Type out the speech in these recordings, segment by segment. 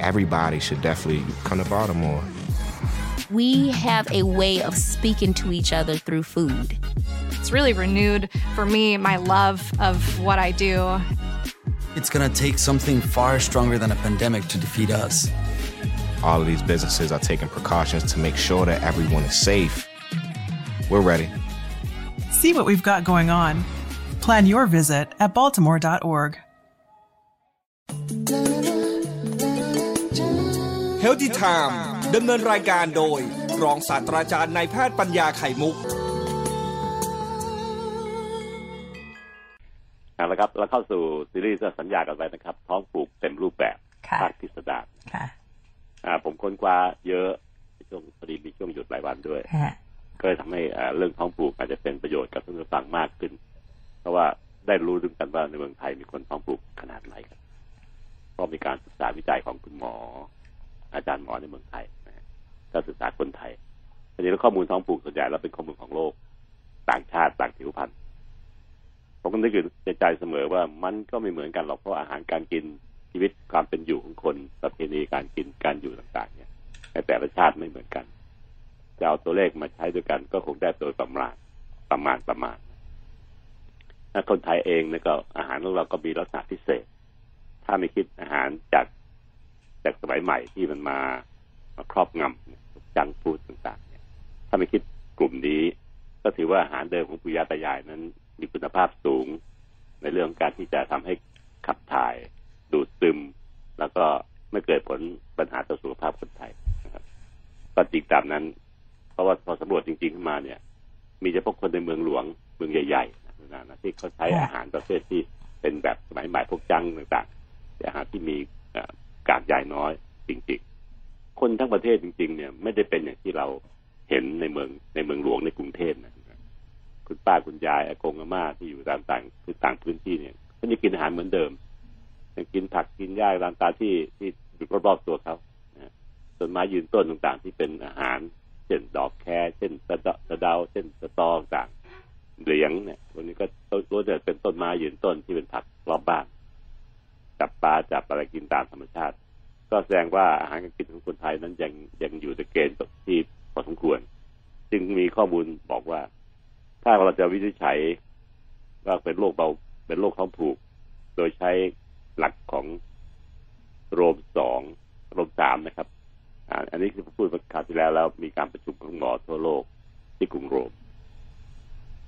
everybody should definitely come to Baltimore. We have a way of speaking to each other through food. It's really renewed for me my love of what I do. It's gonna take something far stronger than a pandemic to defeat us. All of these businesses are taking precautions to make sure that everyone is safe. We're ready. See what we've got going on. Plan your visit at baltimore.org. Healthy Time ดำเนินรายการโดย รองศาสตราจารย์นายแพทย์ปัญญาไข่มุกเอาละครับเราเข้าสู่ซีรีส์ที่สัญญากันไว้นะครับ ท้องผูกเต็มรูปแบบค่ะภาคพิสดารค่ะอ่าผมค้นคว้าเยอะในช่วงพอดีมีช่วงหยุดหลายวันด้วยฮะก็เลยทำให้อ่าเรื่องท้องผูกอาจจะเป็นประโยชน์กับท่านผู้ฟังมากขึ้น เพราะว่าได้รู้ถึงกันว่าในเมืองไทยมีคนท้องผูกขนาดไหนครับเพราะมีการศึกษาวิจัยของคุณหมอ อาจารย์หมอในเมืองไทยนะก็ศึกษาคนไทยทีนี้แล้วข้อมูลท้องผูกส่วนใหญ่แล้วเป็นข้อมูลของโลก ต่างชาติต่างผิวพรรณผมก็นึกอยู่ในใจเสมอว่ามันก็ไม่เหมือนกันหรอกเพราะอาหารการกินชีวิตความเป็นอยู่ของคนประเพณีการกินการอยู่ต่าง ๆ เนี่ยในแต่ละชาติไม่เหมือนกันจะเอาตัวเลขมาใช้ด้วยกันก็คงได้โดยประมาณประมาณประมาณถ้าคนไทยเองเนี่ยก็อาหารของเราก็มีลักษณะพิเศษ ถ้าไม่คิดอาหารจาก จากสมัยใหม่ที่มันมามาครอบงำจังฟูดต่างๆ เนี่ย ถ้าไม่คิดกลุ่มนี้ ก็ถือว่าอาหารเดิมของปุยาตายายนั้น มีคุณภาพสูง ในเรื่องการที่จะทำให้ขับถ่าย ดูดซึม แล้วก็ไม่เกิดผลปัญหาต่อสุขภาพคนไทยนะครับก็จริงตามนั้น เพราะว่าพอสำรวจจริงๆขึ้นมาเนี่ย มีเฉพาะคนในเมืองหลวงเมืองใหญ่ๆนะนะที่เขาใช้อาหารประเภทที่เป็นแบบสมัยใหม่พวกจังต่างๆอาหารที่มี กากใยน้อยจริงๆ คนทั้งประเทศจริง ๆ เนี่ย ไม่ได้เป็นอย่างที่เราเห็นในเมืองในเมืองหลวงในกรุงเทพนะคุณป้าคุณยายอากงอาม่าที่อยู่ตามต่างคือต่างพื้นที่เนี่ยเขายังกินอาหารเหมือนเดิมยังกินผักกินหญ้าตามตาที่ที่อยู่รอบๆตัวเขาต้นไม้ยืนต้นต่างๆ ที่เป็นอาหาร เช่นดอกแครเช่นสะเดาเช่นสะตอต่างเหลียงเนี่ยวันนี้ก็ต้นเดือเป็นต้นไม้ยืนต้นที่เป็นผักรอบบ้าน จับปลาจับอะไรกินตามธรรมชาติ ก็แสดงว่าอาหารการกินของคนไทยนั้นยังยังอยู่ในเกณฑ์ที่พอสมควร จึงมีข้อมูลบอกว่า ถ้าเราจะวินิจฉัยว่าเป็นโรคเบาเป็นโรคท้องผูก โดยใช้หลักของโรมสองโรมสามนะครับอันนี้คือพูดเมื่อคราวที่แล้วแล้วมีการประชุมของหมอทั่วโลกที่กรุงโรม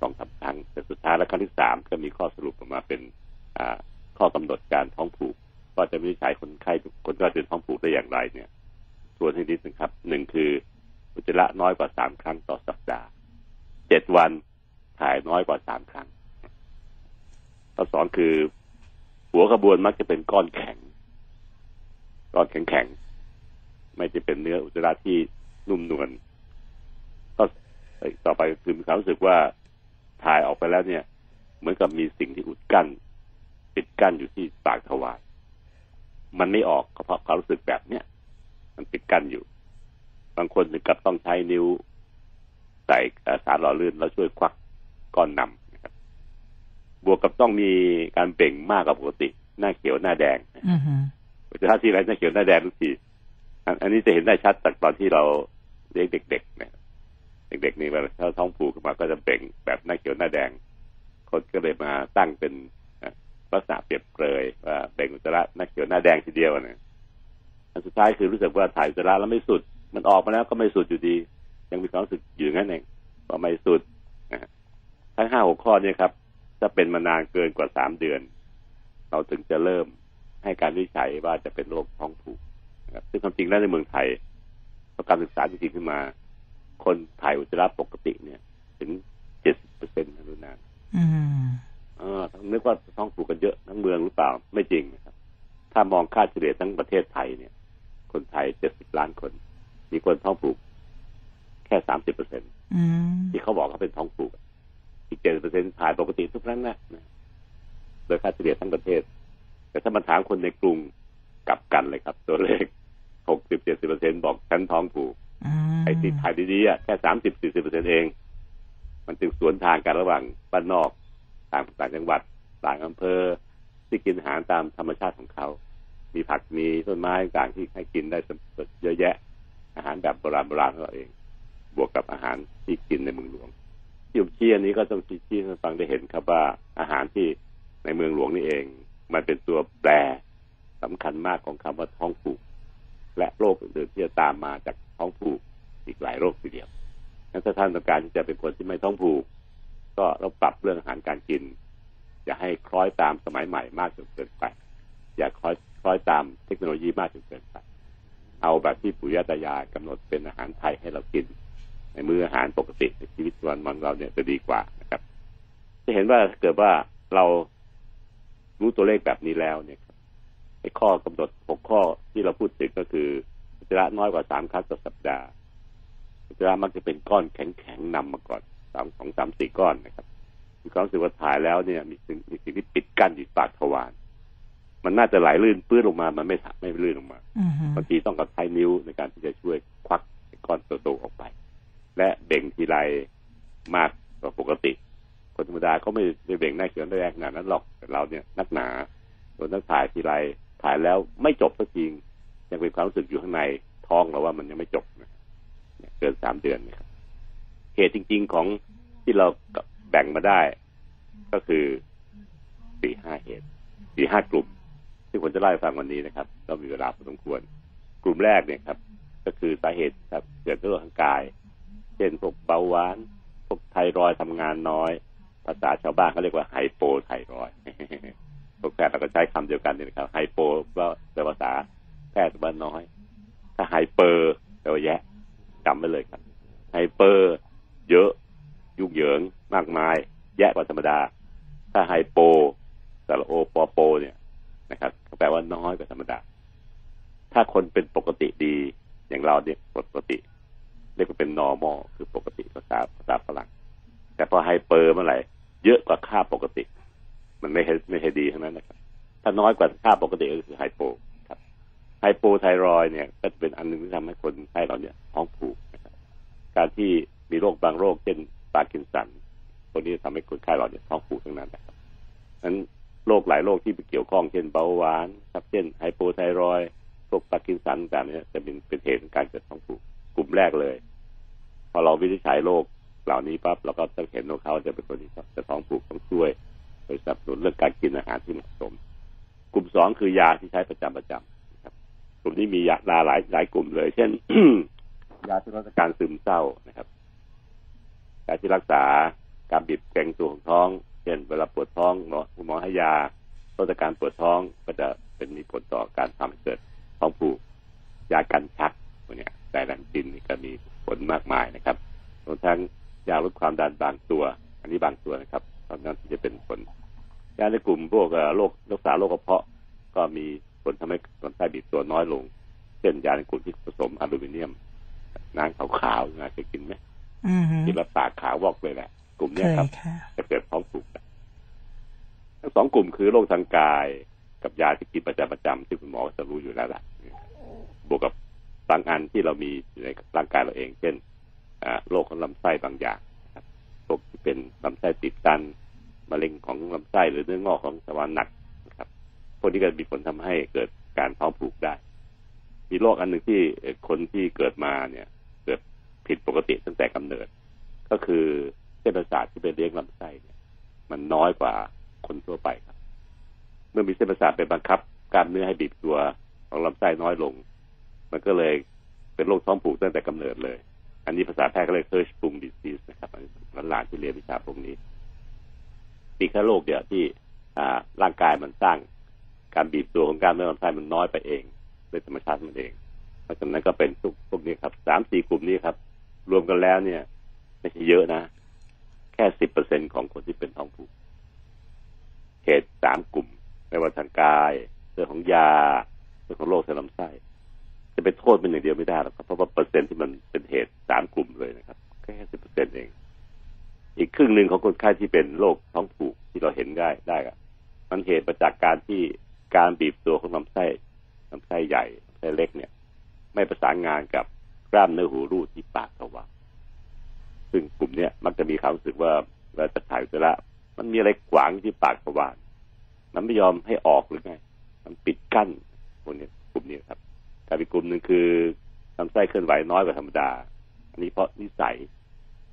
สองสามครั้งแต่สุดท้ายแล้วครั้งที่สามก็มีข้อสรุปออกมาเป็นอ่า ข้อกำหนดการท้องผูกว่าจะวินิจฉัยคนไข้ทุกคนว่าเป็นท้องผูกได้อย่างไรเนี่ยส่วนที่นิดนึงครับหนึ่งคืออุจจาระน้อยกว่าสามครั้งต่อสัปดาห์เจ็ดวันถ่ายน้อยกว่าสามครั้งข้อสองคือ หัวกระบวนมักจะเป็นก้อนแข็ง ก้อนแข็งๆไม่จะเป็นเนื้ออุจจาระที่นุ่มนวลก็ต่อไปคือมีความรู้สึกว่าถ่ายออกไปแล้วเนี่ย เหมือนกับมีสิ่งที่อุดกั้น ปิดกั้นอยู่ที่ปากทวารมันไม่ออกก็เพราะความรู้สึกแบบเนี้ยมันปิดกั้นอยู่ บางคนถึงกับต้องใช้นิ้วใส่เอ่อสารหล่อลื่นแล้วช่วยควักก้อนนำนะครับ บวกกับต้องมีการเบ่งมากกว่าปกติ หน้าเขียวหน้าแดงอือฮึอุจจาระที่ไรหน้าเขียวหน้าแดงทุกทีอันอันนี้จะเห็นได้ชัดจากตอนที่เราเลี้ยงเด็กๆเนี่ยเด็กๆนี่เวลาเขาท้องผูกขึ้นมาก็จะเบ่งแบบหน้าเขียวหน้าแดงคนก็เลยมาตั้งเป็นเอ่อ ลักษณะเปรียบเปรยว่าเบ่งอุจจาระหน้าเขียวหน้าแดงทีเดียวนะอันสุดท้ายคือรู้สึกว่าถ่ายอุจจาระแล้วไม่สุด มันออกมาแล้วก็ไม่สุดอยู่ดี ยังมีความรู้สึกอยู่งั้นเองว่าไม่สุดนะฮะทั้งห้าหกข้อเนี่ยครับถ้าเป็นมานานเกินกว่าสามเดือน เราถึงจะเริ่มให้การวิจัยว่าจะเป็นโรคท้องผูกนะครับซึ่งความจริงแล้วในเมืองไทยพอการศึกษาจริงๆขึ้นมา คนถ่ายอุจจาระปกติเนี่ย ถึงเจ็ดสิบเปอร์เซ็นต์นะรุนนอืม เออทั้งนึกว่าท้องผูกกันเยอะทั้งเมืองหรือเปล่าไม่จริงนะครับ ถ้ามองค่าเฉลี่ยทั้งประเทศไทยเนี่ย คนไทยเจ็ดสิบล้านคน มีคนท้องผูก แค่สามสิบเปอร์เซ็นต์อืมที่เขาบอกเขาเป็นท้องผูก อีกเจ็ดเปอร์เซ็นต์ถ่ายปกติทุกครั้งนะนะโดยค่าเฉลี่ยทั้งประเทศ แต่ถ้ามาถามคนในกรุงกลับกันเลยครับ ตัวเลขหกสิบเจ็ดสิบเปอร์เซ็นต์บอกฉันท้องผูกอืมไอ้ที่ถ่ายดีๆอะแค่สามสิบสี่สิบเปอร์เซ็นต์เอง มันจึงสวนทางกันระหว่างบ้านนอก ต่างต่างจังหวัดต่างอำเภอที่กินอาหารตามธรรมชาติของเขา มีผักมีต้นไม้ต่างๆที่ให้กินได้สดเยอะแยะ อาหารแบบโบราณโบราณของเราเอง บวกกับอาหารที่กินในเมืองหลวงที่ผมชี้อันนี้ก็ต้องชี้ให้ฟังได้เห็นครับว่าอาหารที่ในเมืองหลวงนี่เอง มันเป็นตัวแปรสำคัญมากของคำว่าท้องผูก และโรคอื่นๆที่จะตามมาจากท้องผูกอีกหลายโรคทีเดียวงั้นถ้าท่านต้องการที่จะเป็นคนที่ไม่ท้องผูก ก็เราปรับเรื่องอาหารการกิน อย่าให้คล้อยตามสมัยใหม่มากจนเกินไป อย่าคล้อยคล้อยตามเทคโนโลยีมากจนเกินไป เอาแบบที่ปู่ย่าตายายกำหนดเป็นอาหารไทยให้เรากิน ในมื้ออาหารปกติในชีวิตวันวันเราเนี่ยจะดีกว่านะครับ จะเห็นว่าเกิดว่าเรารู้ตัวเลขแบบนี้แล้วเนี่ยไอ้ข้อกำหนดหกข้อที่เราพูดถึงก็คืออุจจาระน้อยกว่าสามครั้งต่อสัปดาห์อุจจาระมักจะเป็นก้อนแข็งๆนำมาก่อน สามสองสามสี่ก้อนนะครับมีความรู้สึกว่าถ่ายแล้วเนี่ย มีสิ่งมีสิ่งที่ปิดกั้นอยู่ปากทวารมันน่าจะไหลลื่นปื้นลงมา มันไม่ไม่ลื่นลงมาอือฮึบางทีต้องกับใช้นิ้วในการที่จะช่วยควักไอ้ก้อนโตๆออกไป และเบ่งทีไรมากกว่าปกติ คนธรรมดาเขาไม่ได้เบ่งหน้าเขียนแรกขนาดนั้นหรอกแต่เราเนี่ยนักหนาส่วนนักถ่ายทีไรถ่ายแล้วไม่จบสักทียังเป็นความรู้สึกอยู่ข้างในท้องเราว่ามันยังไม่จบนะเนี่ยเกินสามเดือนเนี่ยครับเหตุจริง ๆ ของ ที่เราแบ่งมาได้ ก็คือสี่ห้าเหตุสี่ห้ากลุ่ม ที่ผมจะเล่าให้ฟังวันนี้นะครับ เรามีเวลาพอสมควร กลุ่มแรกเนี่ยครับ ก็คือสาเหตุครับเกิดด้วยโรคทางกาย เช่นพวกเบาหวาน พวกไทรอยด์ทำงานน้อย ภาษาชาวบ้านเขาเรียกว่า hypothyroid พวกแพทย์เราก็ใช้คำเดียวกันนี่นะครับ hypo ว่าเป็นภาษาแพทย์ว่าน้อย ถ้า hyper แปลว่าแยะจำไว้เลยครับ hyper เยอะ ยุ่งเหยิงมากมาย แยะกว่าธรรมดา ถ้า hypo สระโอปอโป เนี่ยนะครับก็แปลว่าน้อยกว่าธรรมดา ถ้าคนเป็นปกติดีอย่างเราเนี่ยปกติเรียกว่าเป็น normal คือปกติภาษาภาษาฝรั่ง แต่พอ hyper เมื่อไหร่เยอะกว่าค่าปกติ มันไม่ใช่ไม่ใช่ดีทั้งนั้นนะครับ ถ้าน้อยกว่าค่าปกติก็คือ hypo ครับ hypothyroid เนี่ย ก็จะเป็นอันหนึ่งที่ทำให้คนไข้เราเนี่ยท้องผูกนะครับการที่มีโรคบางโรคเช่น ปาร์กินสันตัวนี้ทำให้คนไข้เราเนี่ยท้องผูกทั้งนั้นนะครับนั้นโรคหลายโรคที่ไปเกี่ยวข้องเช่นเบาหวานครับเช่น hypothyroidโรคปาร์กินสันต่างๆเนี่ยจะเป็นเป็นเหตุของการเกิดท้องผูกกลุ่มแรกเลย พอเราวินิจฉัยโรคเหล่านี้ปั๊บเราก็จะเห็นว่าเขาจะเป็นคนที่จะท้องผูกต้องช่วยโดยสนับสนุนเรื่องการกินอาหารที่เหมาะสม กลุ่มสองคือยาที่ใช้ประจำประจำครับ กลุ่มนี้มียาลาหลายหลายกลุ่มเลย เช่น ยาที่รักษาการซึมเศร้านะครับ ยาที่รักษาการบีบเกร็งตัวของท้องเช่นเวลาปวดท้องหมอคุณหมอให้ยาลดอาการปวดท้องก็จะเป็นมีผลต่อการทำให้เกิดท้องผูกยากันชักพวกนี้ยแต่แลนจินนี่ก็มีผลมากมายนะครับรวมทั้งยาลดความดันบางตัว อันนี้บางตัวนะครับตอนนั้นที่จะเป็นผลยาในกลุ่มพวกโรครักษาโรคกระเพาะก็มีผลทำให้คนไข้บีบตัวน้อยลง เช่นยาในกลุ่มที่ผสมอลูมิเนียมน้ำขาวๆนะเคยกินไหม อือฮึกินแล้วปากขาววอกเลยแหละ กลุ่มเคเนี้ยยครับค่ะจะเกิดท้องผูกนะทั้งสองกลุ่มคือโรคทางกายกับยาที่กินประจำประจำที่คุณหมอจะรู้อยู่แล้วล่ะบวกกับบางอันที่เรามีอยู่ในร่างกายเราเอง เช่นอ่าโรคของลำไส้บางอย่างนะครับโรคที่เป็นลำไส้ติดตันมะเร็งของลำไส้หรือเนื้องอกของทวารหนักนะครับพวกนี้ก็มีผลทำให้เกิดการท้องผูกได้ มีโรคอันหนึ่งที่เอ่อคนที่เกิดมาเนี่ยเกิด ผิดปกติตั้งแต่กำเนิด ก็คือเส้นประสาทที่ไปเลี้ยงลำไส้เนี่ย มันน้อยกว่าคนทั่วไปครับ เมื่อมีเส้นประสาทไปบังคับกล้ามเนื้อให้บีบตัวของลำไส้น้อยลง มันก็เลยเป็นโรคท้องผูกตั้งแต่กำเนิดเลย อันนี้ภาษาแพทย์ก็เรียเฮิร์ชปุงดิซีสนะครับอันนี้หลานที่เรียนวิชาพวกนี้มีแค่โรคเดียวที่อ่าร่างกายมันสร้างการบีบตัวของกล้ามเนื้อลำไส้มันน้อยไปเองโดยธรรมชาติมันเอง เพราะฉะนั้นก็เป็นทุกพวกนี้ครับสามสี่กลุ่มนี้ครับ รวมกันแล้วเนี่ย ไม่ใช่เยอะนะ แค่สิบเปอร์เซ็นของคนที่เป็นท้องผูกเหตุสามกลุ่มไม่ว่าทางกาย เรื่องของยา เรื่องของโรคเส้นลำไส้จะไปโทษเป็นอย่างเดียวไม่ได้หรอกครับเพราะว่าเปอร์เซ็นต์ที่มันเป็นเหตุสามกลุ่มเลยนะครับ แค่สิบเปอร์เซ็นเอง อีกครึ่งหนึ่งของคนไข้ที่เป็นโรคท้องผูกที่เราเห็นได้ได้อะมันเหตุมาจากการที่การบีบตัวของลำไส้ลำไส้ใหญ่ลำไส้เล็กเนี่ย ไม่ประสานงานกับ ล้ามเนื้อหูรูดที่ปากทวารซึ่งกลุ่มเนี้ยมักจะมีความรู้สึกว่าเวลาจะถ่ายอุจจาระมันมีอะไรขวางที่ปากทวารมันไม่ยอมให้ออกหรือไง มันปิดกั้นวกนี้กลุ่มนี้ครับกับอีกกลุ่มหนึ่งคือลำไส้เคลื่อนไหวน้อยกว่าธรรมดา อันนี้เพราะนิสัย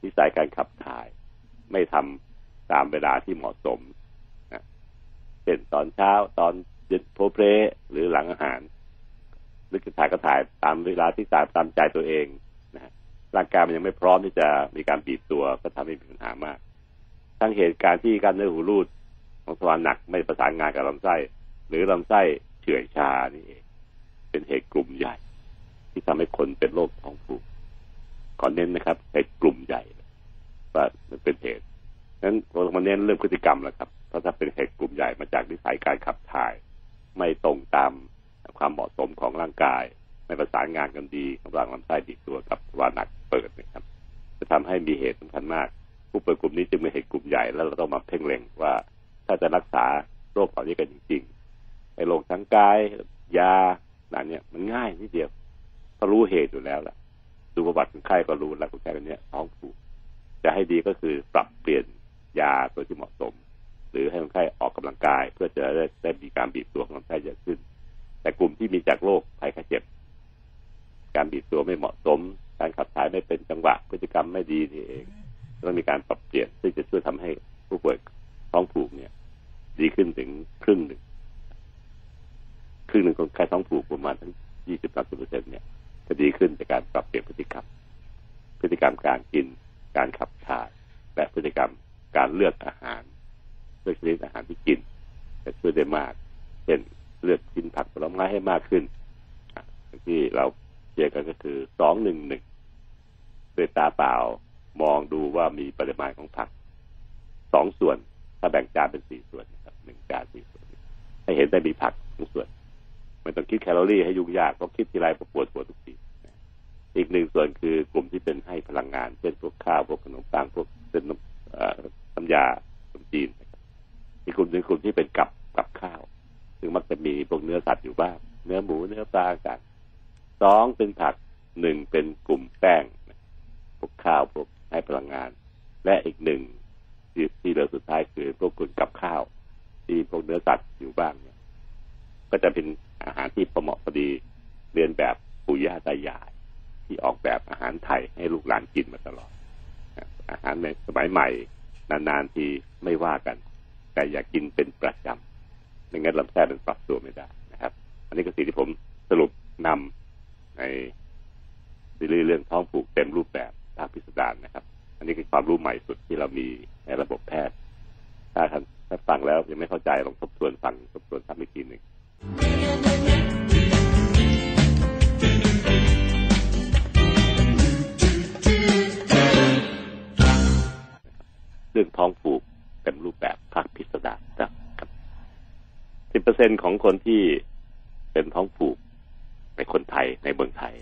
นิสัยการขับถ่าย ไม่ทำตามเวลาที่เหมาะสมนะเช่นตอนเช้าตอนเย็นโพเพลหรือหลังอาหาร หรือจะถ่ายก็ถ่ายตามเวลาที่ตามตามใจตัวเองนะฮะร่างกายมันยังไม่พร้อมที่จะมีการบีบตัวก็ทำให้มีปัญหามาก ทั้งเหตุการณ์ที่การเนื้อหูรูดของทวารหนักไม่ประสานงานกับลำไส้ หรือลำไส้เฉื่อยชานี่เองเป็นเหตุกลุ่มใหญ่ ที่ทำให้คนเป็นโรคท้องผูกขอเน้นนะครับเป็นกลุ่มใหญ่ว่ามันเป็นเหตุนั้นเรามาเน้นเรื่องพฤติกรรมแล้วครับ เพราะถ้าเป็นเหตุกลุ่มใหญ่มาจากนิสัยการขับถ่าย ไม่ตรงตาม ความเหมาะสมของร่างกายไม่ประสานงานกันดีระหว่างลำไส้ดีตัวกับวารหนักเปิดนะครับ จะทำให้มีเหตุสำคัญมาก ผู้ป่วยกลุ่มนี้จึงเป็นเหตุกลุ่มใหญ่แล้วเราต้องมาเพ่งเล็งว่าถ้าจะรักษาโรคเหล่านี้กันจริงๆไอ้โรคทั้งกายยาหลานเนี่ยมันง่ายนิดเดียวเพราะรู้เหตุอยู่แล้วล่ะ ดูประวัติคนไข้ก็รู้แล้วคนไข้คนนี้ท้องผูกจะให้ดีก็คือปรับเปลี่ยนยาตัวที่เหมาะสม หรือให้คนไข้ออกกำลังกาย เพื่อจะได้ได้มีการบีบตัวของคนไข้เยอะขึ้น แต่กลุ่มที่มีจากโรคภัยไข้เจ็บ การบีบตัวไม่เหมาะสม การขับถ่ายไม่เป็นจังหวะพฤติกรรมไม่ดีนี่เองต้องมีการปรับเปลี่ยนซึ่งจะช่วยทำให้ผู้ป่วยท้องผูกเนี่ย ดีขึ้นถึงครึ่งหนึ่งครึ่งหนึ่งของใครท้องผูกประมาณทั้งยี่สิบสามสิบเปอร์เซ็นเนี่ย จะดีขึ้นจากการปรับเปลี่ยนพฤติกรรม พฤติกรรมการกิน การขับถ่าย และพฤติกรรมการเลือกอาหารเลือกชนิดอาหารที่กินจะช่วยได้มาก เช่น เลือกกินผักผลไม้ให้มากขึ้น ที่เราเรียกกันก็คือสองหนึ่งหนึ่งด้วยตาเปล่ามองดูว่ามีปริมาณของผักสองส่วน ถ้าแบ่งจานเป็นสี่ส่วนนะครับหนึ่งจานสี่ส่วน ให้เห็นได้มีผักทุกส่วนไม่ต้องคิดแคลอรี่ให้ยุ่งยากเพราะคิดทีไรปวดหัวทุกทีอีกหนึ่งส่วนคือกลุ่มที่เป็นให้พลังงานเช่นพว นื้อสัตว์อยู่บ้าง เนื้อหมูเนื้อปลากันสองเป็นผักหนึ่งเป็นกลุ่มแป้งพวกข้าวพวกให้พลังงาน และอีกหนึ่งที่ที่เหลือสุดท้ายคือพวกกลุ่มกับข้าว ที่พวกเนื้อสัตว์อยู่บ้างเนี่ย ก็จะเป็นอาหารที่ประเหมาะพอดีเรียนแบบปู่ย่าตายาย ที่ออกแบบอาหารไทยให้ลูกหลานกินมาตลอด อาหารในสมัยใหม่ นานๆทีไม่ว่ากัน แต่อย่ากกินเป็นประจำไม่งั้นลำไส้มันปรับตัวไม่ได้ันนี้ก็สิ่งที่ผมสรุปนำในซีรีส์เรื่องท้องผูกเต็มรูปแบบภาคพิสดารนะครับ อันนี้คือความรู้ใหม่สุดที่เรามีในระบบแพทย์ ถ้าท่านถ้าฟังแล้วยังไม่เข้าใจลองทบทวนฟังทบทวนซ้ำอีกทีหนึ่งเรื่องท้องผูกเต็มรูปแบบภาคพิสดารครับสิบเปอร์เซ็นของคนที่ เป็นท้องผูกในคนไทยในเมืองไทย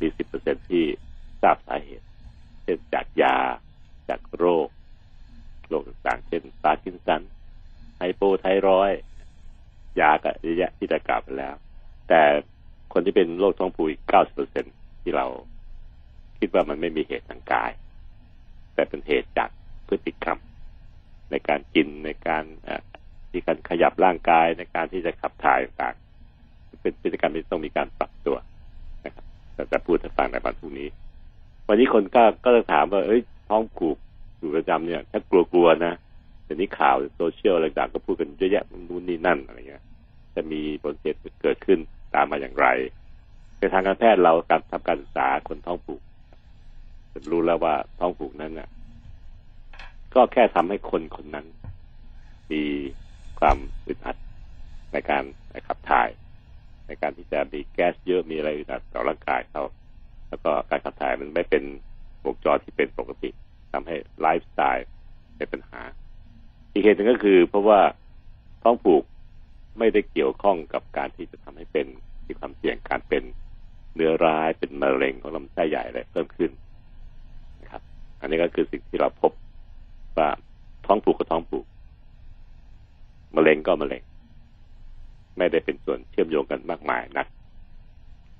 มีสิบเปอร์เซ็นต์ที่ทราบสาเหตุ เช่นจากยา จากโรค โรคต่างๆ เช่นปาร์กินสัน hypothyroid ยาก็เยอะแยะที่ได้กล่าวไปแล้ว แต่คนที่เป็นโรคท้องผูกอีกเก้าสิบเปอร์เซ็นที่เราคิดว่ามันไม่มีเหตุทางกาย แต่เป็นเหตุจากพฤติกรรม ในการกินในการ ที่การขยับร่างกายในการที่จะขับถ่ายต่างเป็นพฤติกรรมที่ต้องมีการปรับตัวนะครับแต่จะพูดให้ฟังในวันพรุ่งนี้ วันนี้คนก็ก็จะถามว่า เอ้ย ท้องผูกอยู่ประจำเนี่ย ถ้ากลัวๆนะเดี๋ยวนี้ข่าวโซเชียลอะไรต่างก็พูดกันเยอะแยะนู่นนี่นั่นอะไรเงี้ย จะมีผลเสียเกิดขึ้นตามมาอย่างไรในทางการแพทย์เราการทำการศึกษาคนท้องผูกจะรู้แล้วว่าท้องผูกนั้นน่ะ ก็แค่ทำให้คนคนนั้น มี ความอึดอัดในการขับถ่าย ในการที่จะมีแก๊สเยอะมีอะไรอึดอัดต่อร่างกายเขาแล้วก็การขับถ่ายมันไม่เป็นวงจรที่เป็นปกติทำให้ไลฟ์สไตล์เป็นปัญหา อีกเหตุหนึ่งก็คือ เพราะว่าท้องผูกไม่ได้เกี่ยวข้องกับการที่จะทำให้เป็นมีความเสี่ยงการเป็นเนื้อร้ายเป็นมะเร็งของลำไส้ใหญ่อะไรเพิ่มขึ้นนะครับ อันนี้ก็คือสิ่งที่เราพบว่าท้องผูกกับท้องผูก มะเร็งก็มะเร็ง ไม่ได้เป็นส่วนเชื่อมโยงกันมากมายนัก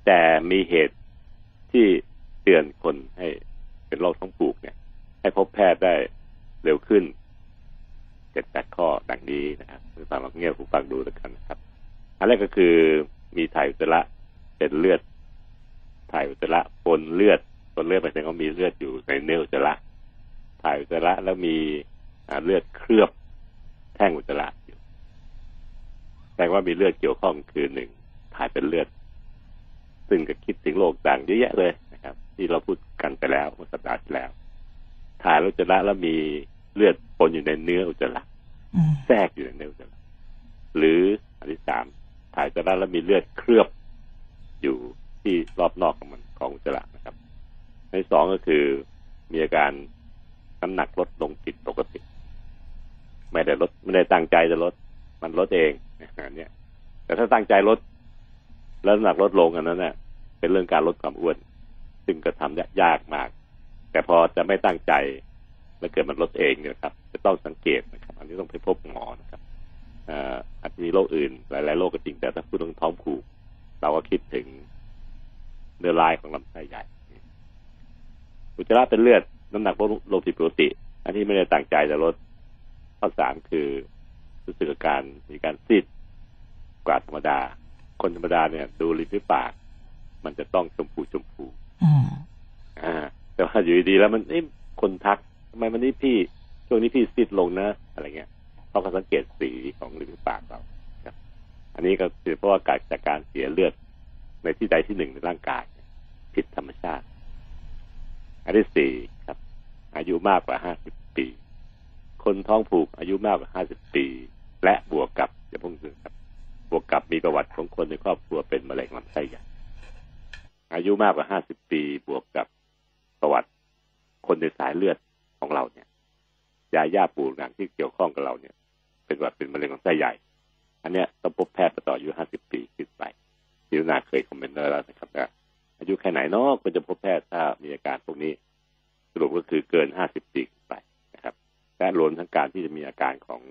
แต่มีเหตุที่เตือนคนให้เป็นโรคท้องผูกเนี่ย ให้พบแพทย์ได้เร็วขึ้นเจ็ดแปดข้อดังนี้นะครับฟังลองเงียบหูฟังดูแล้วกันนะครับ อันแรกก็คือมีถ่ายอุจจาระเป็นเลือด ถ่ายอุจจาระปนเลือดปนเลือดหมายถึงว่ามีเลือดอยู่ในเนื้ออุจจาระถ่ายอุจจาระแล้วมีเลือดเคลือบแท่งอุจจาระ ดงว่ามีเลือดเกี่ยวข้องคือหนึ่งถ่ายเป็นเลือด ซึ่งก็คิดถึงโรคต่างเยอะแยะเลยนะครับ ที่เราพูดกันไปแล้วเมื่อสัปดาห์ที่แล้ว ถ่ายอุจจาระแล้วมีเลือดปนอยู่ในเนื้ออุจจาระอืมแทรกอยู่ในเนื้ออุจจาระหรืออันที่สามถ่ายอุจจาระแล้วมีเลือดเคลือบอยู่ที่รอบนอกของมันของอุจจาระนะครับอันที่สองก็คือมีอาการน้ำหนักลดลงผิดปกติ ไม่ได้ลดไม่ได้ตั้งใจจะลด มันลดเองอันเนี้ยแต่ถ้าตั้งใจลดแล้วน้ำหนักลดลงอันนั้นเนี่ยเป็นเรื่องการลดความอ้วน ซึ่งก็ทำยากมาก แต่พอจะไม่ตั้งใจแล้วเกิดมันลดเองเนี่ยครับ จะต้องสังเกตนะครับ อันนี้ต้องไปพบหมอนะครับอ่ออาจจะมีโรคอื่น หลาย ๆ โรคก็จริง แต่ถ้าพูดถึงท้องผูก เราก็คิดถึงเนื้อลายของลำไส้ใหญ่อุจจาระเป็นเลือดน้ำหนักลดลงผิดปกติ อันที่ไม่ได้ตั้งใจจะลดข้อสามคือ รู้สึกอาการมีการซีดกว่าธรรมดา คนธรรมดาเนี่ย ดูริมฝีปาก มันจะต้องชมพูชมพูอืมอ่าแต่ว่าอยู่ดีๆแล้วมันเอ้คนทักทำไมวันนี้พี่ช่วงนี้พี่ซีดลงนะอะไรเงี้ยเขาก็สังเกตสีของริมฝีปากเราครับ อันนี้ก็คือเพราะว่าการจากการเสียเลือดในที่ใดที่หนึ่งในร่างกาย ผิดธรรมชาติ อันที่สี่ครับ อายุมากกว่าห้าสิบปี คนท้องผูกอายุมากกว่าห้าสิบปี และบวกกับอย่าเพิ่งลืมครับ บวกกับมีประวัติของคนในครอบครัวเป็นมะเร็งลำไส้ใหญ่อายุมากกว่าห้าสิบปีบวกกับประวัติคนในสายเลือดของเราเนี่ยยาย่าปู่นางที่เกี่ยวข้องกับเราเนี่ย เป็นว่าเป็นมะเร็งลำไส้ใหญ่ อันเนี้ยต้องพบแพทย์ต่ออายุห้าสิบปีขึ้นไปพิวนาเคยคอมเมนต์แล้วนะครับว่าอายุแค่ไหนเนาะควรจะพบแพทย์ถ้ามีอาการพวกนี้ สรุปก็คือเกินห้าสิบปีขึ้นไปนะครับ และรวมทั้งการที่จะมีอาการของ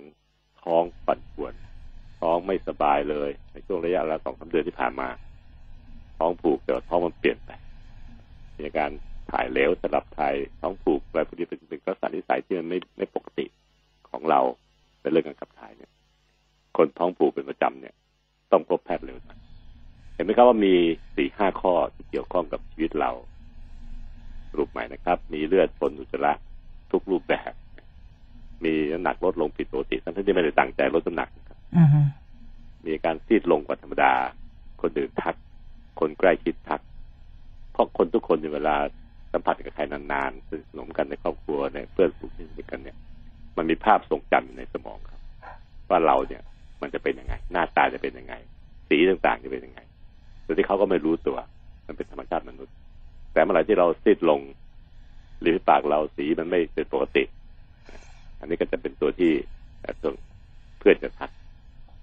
ท้องปั่นป่วน ท้องไม่สบายเลย ในช่วงระยะเวลาสองสามเดือนที่ผ่านมา ท้องผูกแต่ท้องมันเปลี่ยนไปมีอาการถ่ายเหลวสลับถ่ายท้องผูกอะไรพวกนี้เป็นเป็นลักษณะนิสัยที่มันไม่ไม่ปกติของเราเป็นเรื่องการขับถ่ายเนี่ย คนท้องผูกเป็นประจำเนี่ย ต้องพบแพทย์เร็วหน่อยเห็นไหมครับว่ามีสี่ห้าข้อที่เกี่ยวข้องกับชีวิตเราสรุปใหม่นะครับ มีเลือดปนอุจจาระทุกรูปแบบ มีน้ำหนักลดลงผิดปกติทั้งที่ไม่ได้ตั้งใจลดน้ำหนักนะครับอืมมีอาการซีดลงกว่าธรรมดา คนอื่นทัก คนใกล้ชิดทัก เพราะคนทุกคนในเวลาสัมผัสกับใครนานๆสนิทสนมกันในครอบครัวในเพื่อนฝูงที่ด้วยกันเนี่ย มันมีภาพทรงจำอยู่ในสมองครับ ว่าเราเนี่ย มันจะเป็นยังไง หน้าตาจะเป็นยังไง สีต่างๆจะเป็นยังไงโดยที่เขาก็ไม่รู้ตัว มันเป็นธรรมชาติมนุษย์ แต่เมื่อไหร่ที่เราซีดลงริมฝีปากเราสีมันไม่เป็นปกติ อันนี้ก็จะเป็นตัวที่เอ่อตัวเพื่อนจะทัก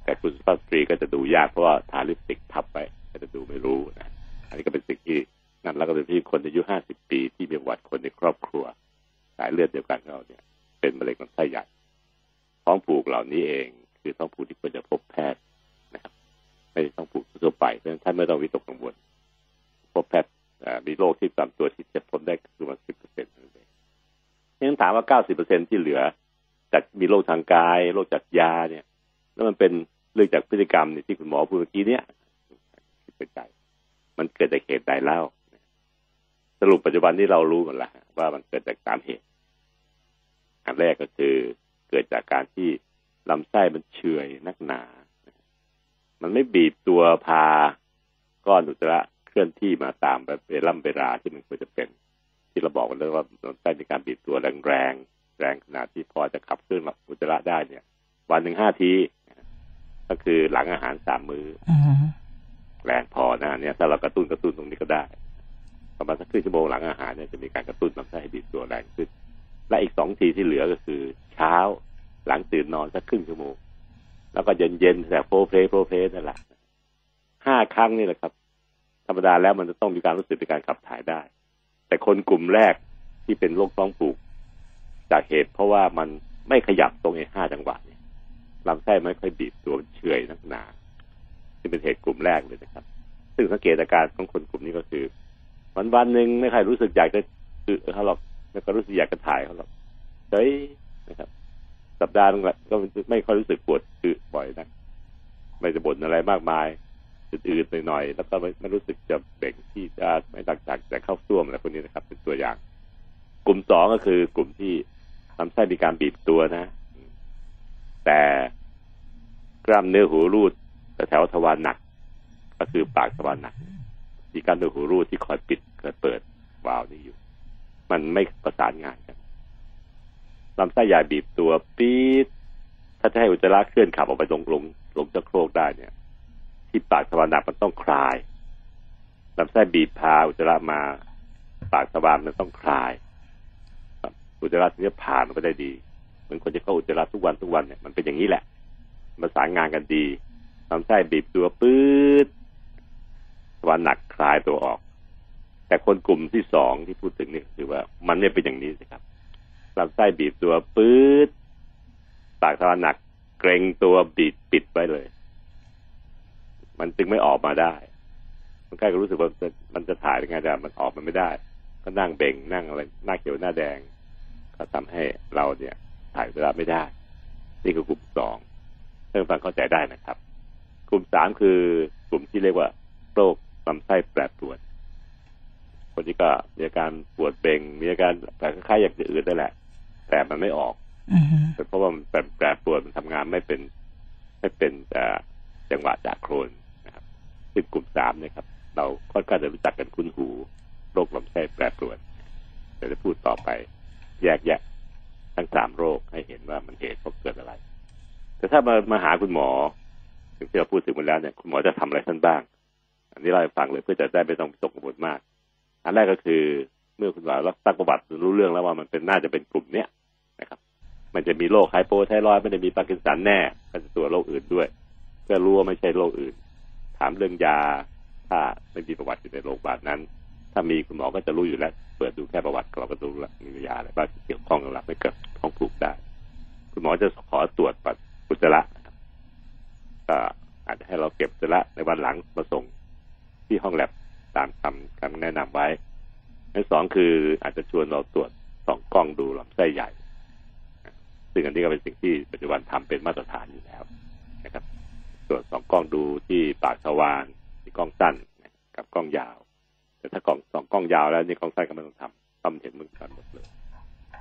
แต่คุณสุภาพสตรีก็จะดูยากเพราะว่าทาลิปสติกทับไปก็จะดูไม่รู้นะอันนี้ก็เป็นสิ่งที่นั่นแล้วก็เป็นที่คนอายุห้าสิบปีที่มีประวัติคนในครอบครัวสายเลือดเดียวกันเราเนี่ย เป็นมะเร็งลำไส้ใหญ่ท้องผูกเหล่านี้เองคือท้องผูกที่ควรจะพบแพทย์นะครับ ไม่ใช่ท้องผูกทั่วไปเพราะฉะนั้นท่านไม่ต้องวิตกกังวลพบแพทย์มีโรคที่ตามตัวที่จะพ้นได้คือมันสิบเปอร์เซ็นต์นั่นเองยังถามว่าเก้าสิบเปอร์เซ็นที่เหลือ จากมีโรคทางกายโรคจากยาเนี่ย แล้วมันเป็นเรื่องจากพฤติกรรมเนี่ยที่คุณหมอพูดเมื่อกี้เนี่ยคิดไปใจมันเกิดจากเหตุใดเล่า สรุปปัจจุบันนี้เรารู้หมดล้วว่ามันเกิดจากสามเหตุ อันแรกก็คือเกิดจากการที่ลำไส้มันเฉื่อยนักหนา มันไม่บีบตัวพาก้อนอุจจาระเคลื่อนที่มาตามแบบเวล่ำเวลาที่มันควรจะเป็น ที่เราบอกกันเลยว่าลำไส้มีการบีบตัวแรงแรงๆ แรงขนาดที่พอจะขับเคลื่อนอุจจาระได้เนี่ย วันหนึ่งห้าทีก็คือหลังอาหารสามมือ้ออืมแรงพอนะอันเนี่ยถ้าเรากระตุ้นกระตุ้นตรงนี้ก็ได้ประมาณสักครึ่งชั่วโมงหลังอาหารเนี่ยจะมีการกระตุ้นลำไส้ให้บีบตัวแรงขึ้น และอีกสองทีที่เหลือก็คือ เช้าหลังตื่นนอนสักครึ่งชั่วโมง แล้วก็เย็นเย็นๆแดดโพล้เพล้โพล้เพล้นั่นแหละห้าครั้งนี่แหละครับ ธรรมดาแล้วมันจะต้องมีการรู้สึกในการขับถ่ายได้ แต่คนกลุ่มแรกที่เป็นโรคท้องผูก จากเหตุเพราะว่ามันไม่ขยับตรงไอ้ห้าจังหวะเนี่ยลำไส้ไม่ค่อยบีบตัวเฉยนักหนาที่เป็นเหตุกลุ่มแรกเลยนะครับ ซึ่งสังเกตอาการของคนกลุ่มนี้ก็คือ วันวันหนึ่งไม่ค่อยรู้สึกอยากจะคือเขาหรอกแล้วก็รู้สึกอยากจะถ่ายเขาหรอกเฉยนะครับ สัปดาห์นึงละก็ไม่ค่อยรู้สึกปวดคือบ่อยนะไม่จะบ่นอะไรมากมายอืดๆหน่อยๆแล้วก็ไม่ไม่รู้สึกจะเบ่งที่จะไม่ตักจากแต่เข้าซ่วมอะไรพวกนี้นะครับ เป็นตัวอย่าง กลุ่มสองก็คือกลุ่มที่ ลำไส้มีการบีบตัวนะ แต่กล้ามเนื้อหูรูดแแถวทวารหนัก ก็คือปากทวารหนักมีกล้ามเนื้อหูรูดที่คอยปิดคอยเปิดวาล์วนี่อยู่ มันไม่ประสานงานกันลำไส้ใหญ่บีบตัวปี๊ดถ้าจะให้อุจจาระเคลื่อนขับออกไปลงลงลงจะโครกได้เนี่ย ที่ปากทวารหนักมันต้องคลายลำไส้บีบพาอุจจาระมา ปากทวารมันต้องคลาย อุจจาระถึงจะผ่านไปได้ดีเหมือนคนจะเข้าอุจจาระทุกวันทุกวันเนี่ยมันเป็นอย่างนี้แหละประสานงานกันดีลำไส้บีบตัวปื๊ดวารหนักคลายตัวออก แต่คนกลุ่มที่สองที่พูดถึงนี่คือว่า มันไม่เป็นอย่างนี้สิครับลำไส้บีบตัวปื๊ดปากทวารหนักเกรงตัวบีบปิดไว้เลย มันจึงไม่ออกมาได้มันใกล้ก็รู้สึกว่ามันมันจะถ่ายยังไงแต่มันออกมันไม่ได้ ก็นั่งเบ่งนั่งอะไรหน้าเขียวหน้าแดง ก็ทำให้เราเนี่ยถ่ายเวลาไม่ได้ นี่คือกลุ่มสองเพื่อนฟังเข้าใจได้นะครับ กลุ่มสามคือกลุ่มที่เรียกว่าโรคลำไส้แปรปรวนคนที่ก็มีอาการปวดเบ่ง มีอาการแต่คล้ายๆอยากจะอืดได้แหละ แต่มันไม่ออกอือฮึเป็นเพราะว่ามันแปรแปรปรวนมันทำงานไม่เป็นไม่เป็นเอ่อจังหวะจากโครนนะครับซึ่งกลุ่มสามเนี่ยครับ เราค่อนข้างจะรู้จักกันคุ้นหูโรคลำไส้แปรปรวนเดี๋ยวจะพูดต่อไป แยกแยะทั้งสามโรคให้เห็นว่ามันเหตุเพราะเกิดอะไร แต่ถ้ามามาหาคุณหมอที่เราพูดถึงมาแล้วเนี่ยคุณหมอจะทำอะไรท่านบ้าง อันนี้เราให้ฟังเลยเพื่อจะได้ไม่ต้องตกกังวลมาก อันแรกก็คือเมื่อคุณหมอรับตั้งประวัติรู้เรื่องแล้วว่ามันเป็นน่าจะเป็นกลุ่มเนี้ยนะครับ มันจะมีโรค hypothyroid ไม่ได้มีปาร์กินสันแน่ก็จะตรวจโรคอื่นด้วยเพื่อรู้ว่าไม่ใช่โรคอื่น ถามเรื่องยาถ้าไม่มีประวัติอยู่ในโรงพยาบาลนั้น ถ้ามีคุณหมอก็จะรู้อยู่แล้ว เปิดดูแค่ประวัติเราก็รู้แล้วมียาอะไรบ้างที่เกี่ยวข้องกับเราให้เกิดท้องผูกได้ คุณหมอจะขอตรวจปัสอุจจาระนะครับก็อาจจะให้เราเก็บอุจจาระในวันหลังมาส่งที่ห้องแล็บตามคำคำแนะนำไว้อันที่สองคืออาจจะชวนเราตรวจสองกล้องดูลำไส้ใหญ่ ซึ่งอันนี้ก็เป็นสิ่งที่ปัจจุบันทำเป็นมาตรฐานอยู่แล้วนะครับ ตรวจสองกล้องดูที่ปากทวารที่กล้องสั้นกับกล้องยาว แต่ถ้ากล้องสองกล้องยาวแล้วนี่กล้องสั้นก็ไม่ต้องทำต้องเห็นเหมือนกันหมดเลย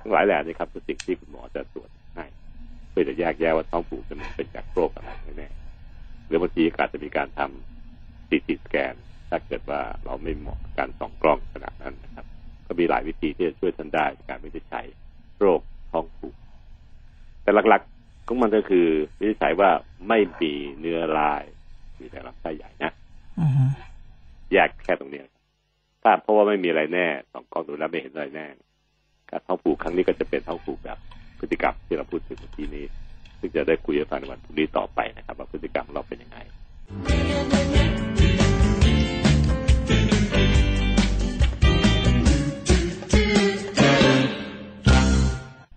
ทั้งหลายแหล่นี่ครับคือสิ่งที่คุณหมอจะตรวจให้เพื่อจะแยกแยะว่าท้องผูกมันเป็นจากโรคอะไรแน่ๆหรือบางทีอาจจะมีการทำซีทีสแกน ถ้าเกิดว่าเราไม่เหมาะกับการส่องกล้องขนาดนั้นนะครับ ก็มีหลายวิธีที่จะช่วยท่านได้ในการวินิจฉัยโรคท้องผูก แต่หลักๆของมันก็คือวินิจฉัยว่าไม่มีเนื้อลายมีแต่ลำไส้ใหญ่นะอือฮึแยกแค่ตรงเนี้ ยถ้าเพราะว่าไม่มีอะไรแน่สองกองดูแล้วไม่เห็นอะไรแน่ การท้องผูกครั้งนี้ก็จะเป็นท้องผูกแบบพฤติกรรมที่เราพูดถึงเมื่อกี้นี้ ซึ่งจะได้คุยให้ฟังในวันพรุ่งนี้ต่อไปนะครับ ว่าพฤติกรรมเราเป็นยังไง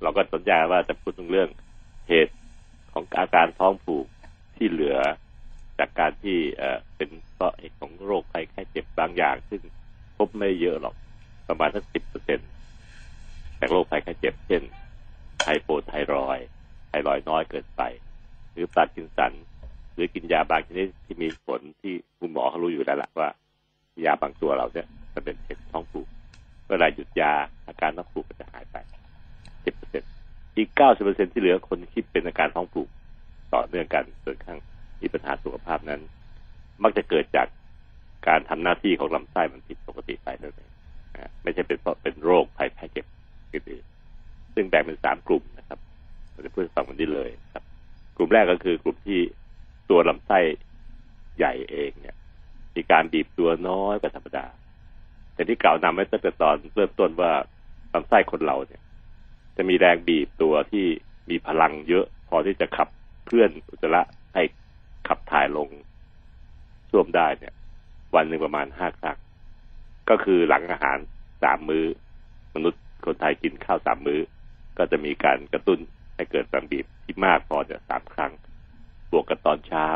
เราก็สนใจว่าจะพูดถึงเรื่องเหตุของอาการท้องผูกที่เหลือจากการที่เอ่อเป็นเพราะเหตุของโรคภัยไข้เจ็บบางอย่าง ซึ่ง พบไม่เยอะหรอก ประมาณสักสิบเปอร์เซ็นจากโรคภัยไข้เจ็บเช่น hypothyroid ไทรอยด์น้อยเกินไป หรือปาร์กินสัน หรือกินยาบางชนิดที่มีผลที่คุณหมอเขารู้อยู่แล้วล่ะว่า ยาบางตัวเราเนี่ยมันเป็นเหตุท้องผูกเวลาหยุดยาอาการท้องผูกก็จะหายไปสิบเปอร์เซ็นอีกเก้าสิบเปอร์เซ็นที่เหลือคนที่เป็นอาการท้องผูกต่อเนื่องกันจนกระทั่งมีปัญหาสุขภาพนั้น มักจะเกิดจาก การทำหน้าที่ของลำไส้มันผิดปกติไปนั่นเองนะฮะไม่ใช่เป็นเพราะเป็นโรคภัยแพ้เจ็บอื่นๆซึ่งแบ่งเป็นสามกลุ่มนะครับเราจะพูดให้ฟังวันนี้เลยครับ กลุ่มแรกก็คือกลุ่มที่ตัวลำไส้ใหญ่เองเนี่ย มีการบีบตัวน้อยกว่าธรรมดา แต่ที่กล่าวนำไว้ตั้งแต่ตอนเริ่มต้นว่าลำไส้คนเราเนี่ย จะมีแรงบีบตัวที่มีพลังเยอะ พอที่จะขับเคลื่อนอุจจาระให้ขับถ่ายลงช่วมได้เนี่ย วันหนึ่งประมาณห้าครั้งก็คือหลังอาหารสามมื้อ มนุษย์คนไทยกินข้าวสามมื้อ ก็จะมีการกระตุ้นให้เกิดแรบีบที่มากพอจะสามครั้ง บวกกับตอนเช้า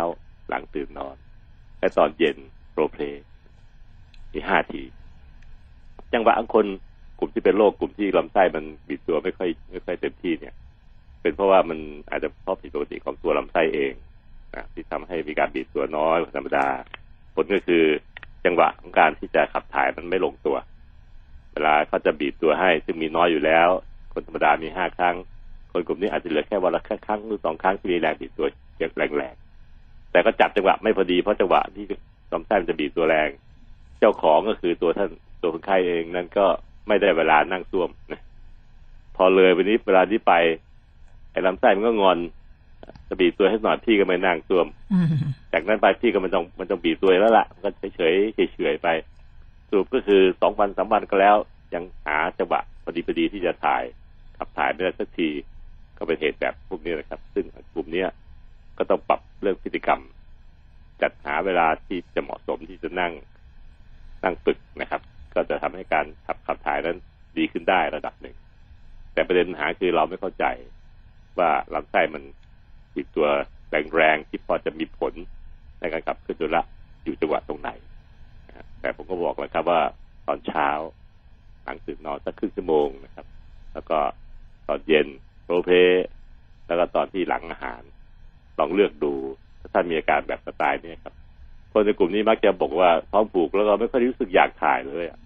หลังตื่นนอน และตอนเย็นโปรเพลย์อีห้าทีจังหวะของคนกลุ่มที่เป็นโรคกลุ่มที่ลำไส้มันบีบตัวไม่ค่อยไม่ค่อยเต็มที่เนี่ย เป็นเพราะว่ามันอาจจะเพราะผิดปกติของตัวลำไส้เองนะที่ทำให้มีการบีบตัวน้อยธรรมดา ผลก็คือจังหวะของการที่จะขับถ่ายมันไม่ลงตัว เวลาเขาจะบีบตัวให้ ซึ่งมีน้อยอยู่แล้ว คนธรรมดามีห้าครั้ง คนกลุ่มนี้อาจจะเหลือแค่วันละแค่ครั้งหรือสองครั้งที่มีแรงบีบตัวแรงๆแต่ก็จับจังหวะไม่พอดีเพราะจังหวะที่ลำไส้มันจะบีบตัวแรง เจ้าของก็คือตัวท่านตัวคนไข้เองนั่นก็ไม่ได้เวลานั่งซ่วมพอเลยไปนี้เวลาที่ไปไอ้ลำไส้มันก็งอน จะบีบตัวให้หน่อยพี่ก็ไม่นั่งซ่วมจากนั้นไปพี่ก็มันต้องมันต้องบีบตัวแล้วล่ะก็เฉยเฉยเฉยไปสรุปก็คือสองวันสามวันก็แล้ว ยังหาจังหวะพอดีพอดีที่จะถ่ายขับถ่ายไม่ได้สักทีก็เป็นเหตุแบบพวกนี้นะครับ ซึ่งกลุ่มเนี้ยก็ต้องปรับเรื่องพฤติกรรม จัดหาเวลาที่จะเหมาะสมที่จะนั่งนั่งฝึกนะครับ ก็จะทำให้การขับขับถ่ายนั้นดีขึ้นได้ระดับหนึ่ง แต่ประเด็นปัญหาคือเราไม่เข้าใจว่าลำไส้มัน บีบตัวแรงๆที่พอจะมีผลในการขับเคลื่อนตัวละอยู่จังหวะตรงไหนนะครับแต่ผมก็บอกแล้วครับว่าตอนเช้า หลังตื่นนอนสักครึ่งชั่วโมงนะครับ แล้วก็ตอนเย็นโรลเพลย์แล้วก็ตอนที่หลังอาหาร ลองเลือกดู ถ้าท่านมีอาการแบบสไตล์เนี้ครับ คนในกลุ่มนี้มักจะบอกว่าท้องผูกแล้วก็ไม่ค่อยรู้สึกอยากถ่ายเลยอะ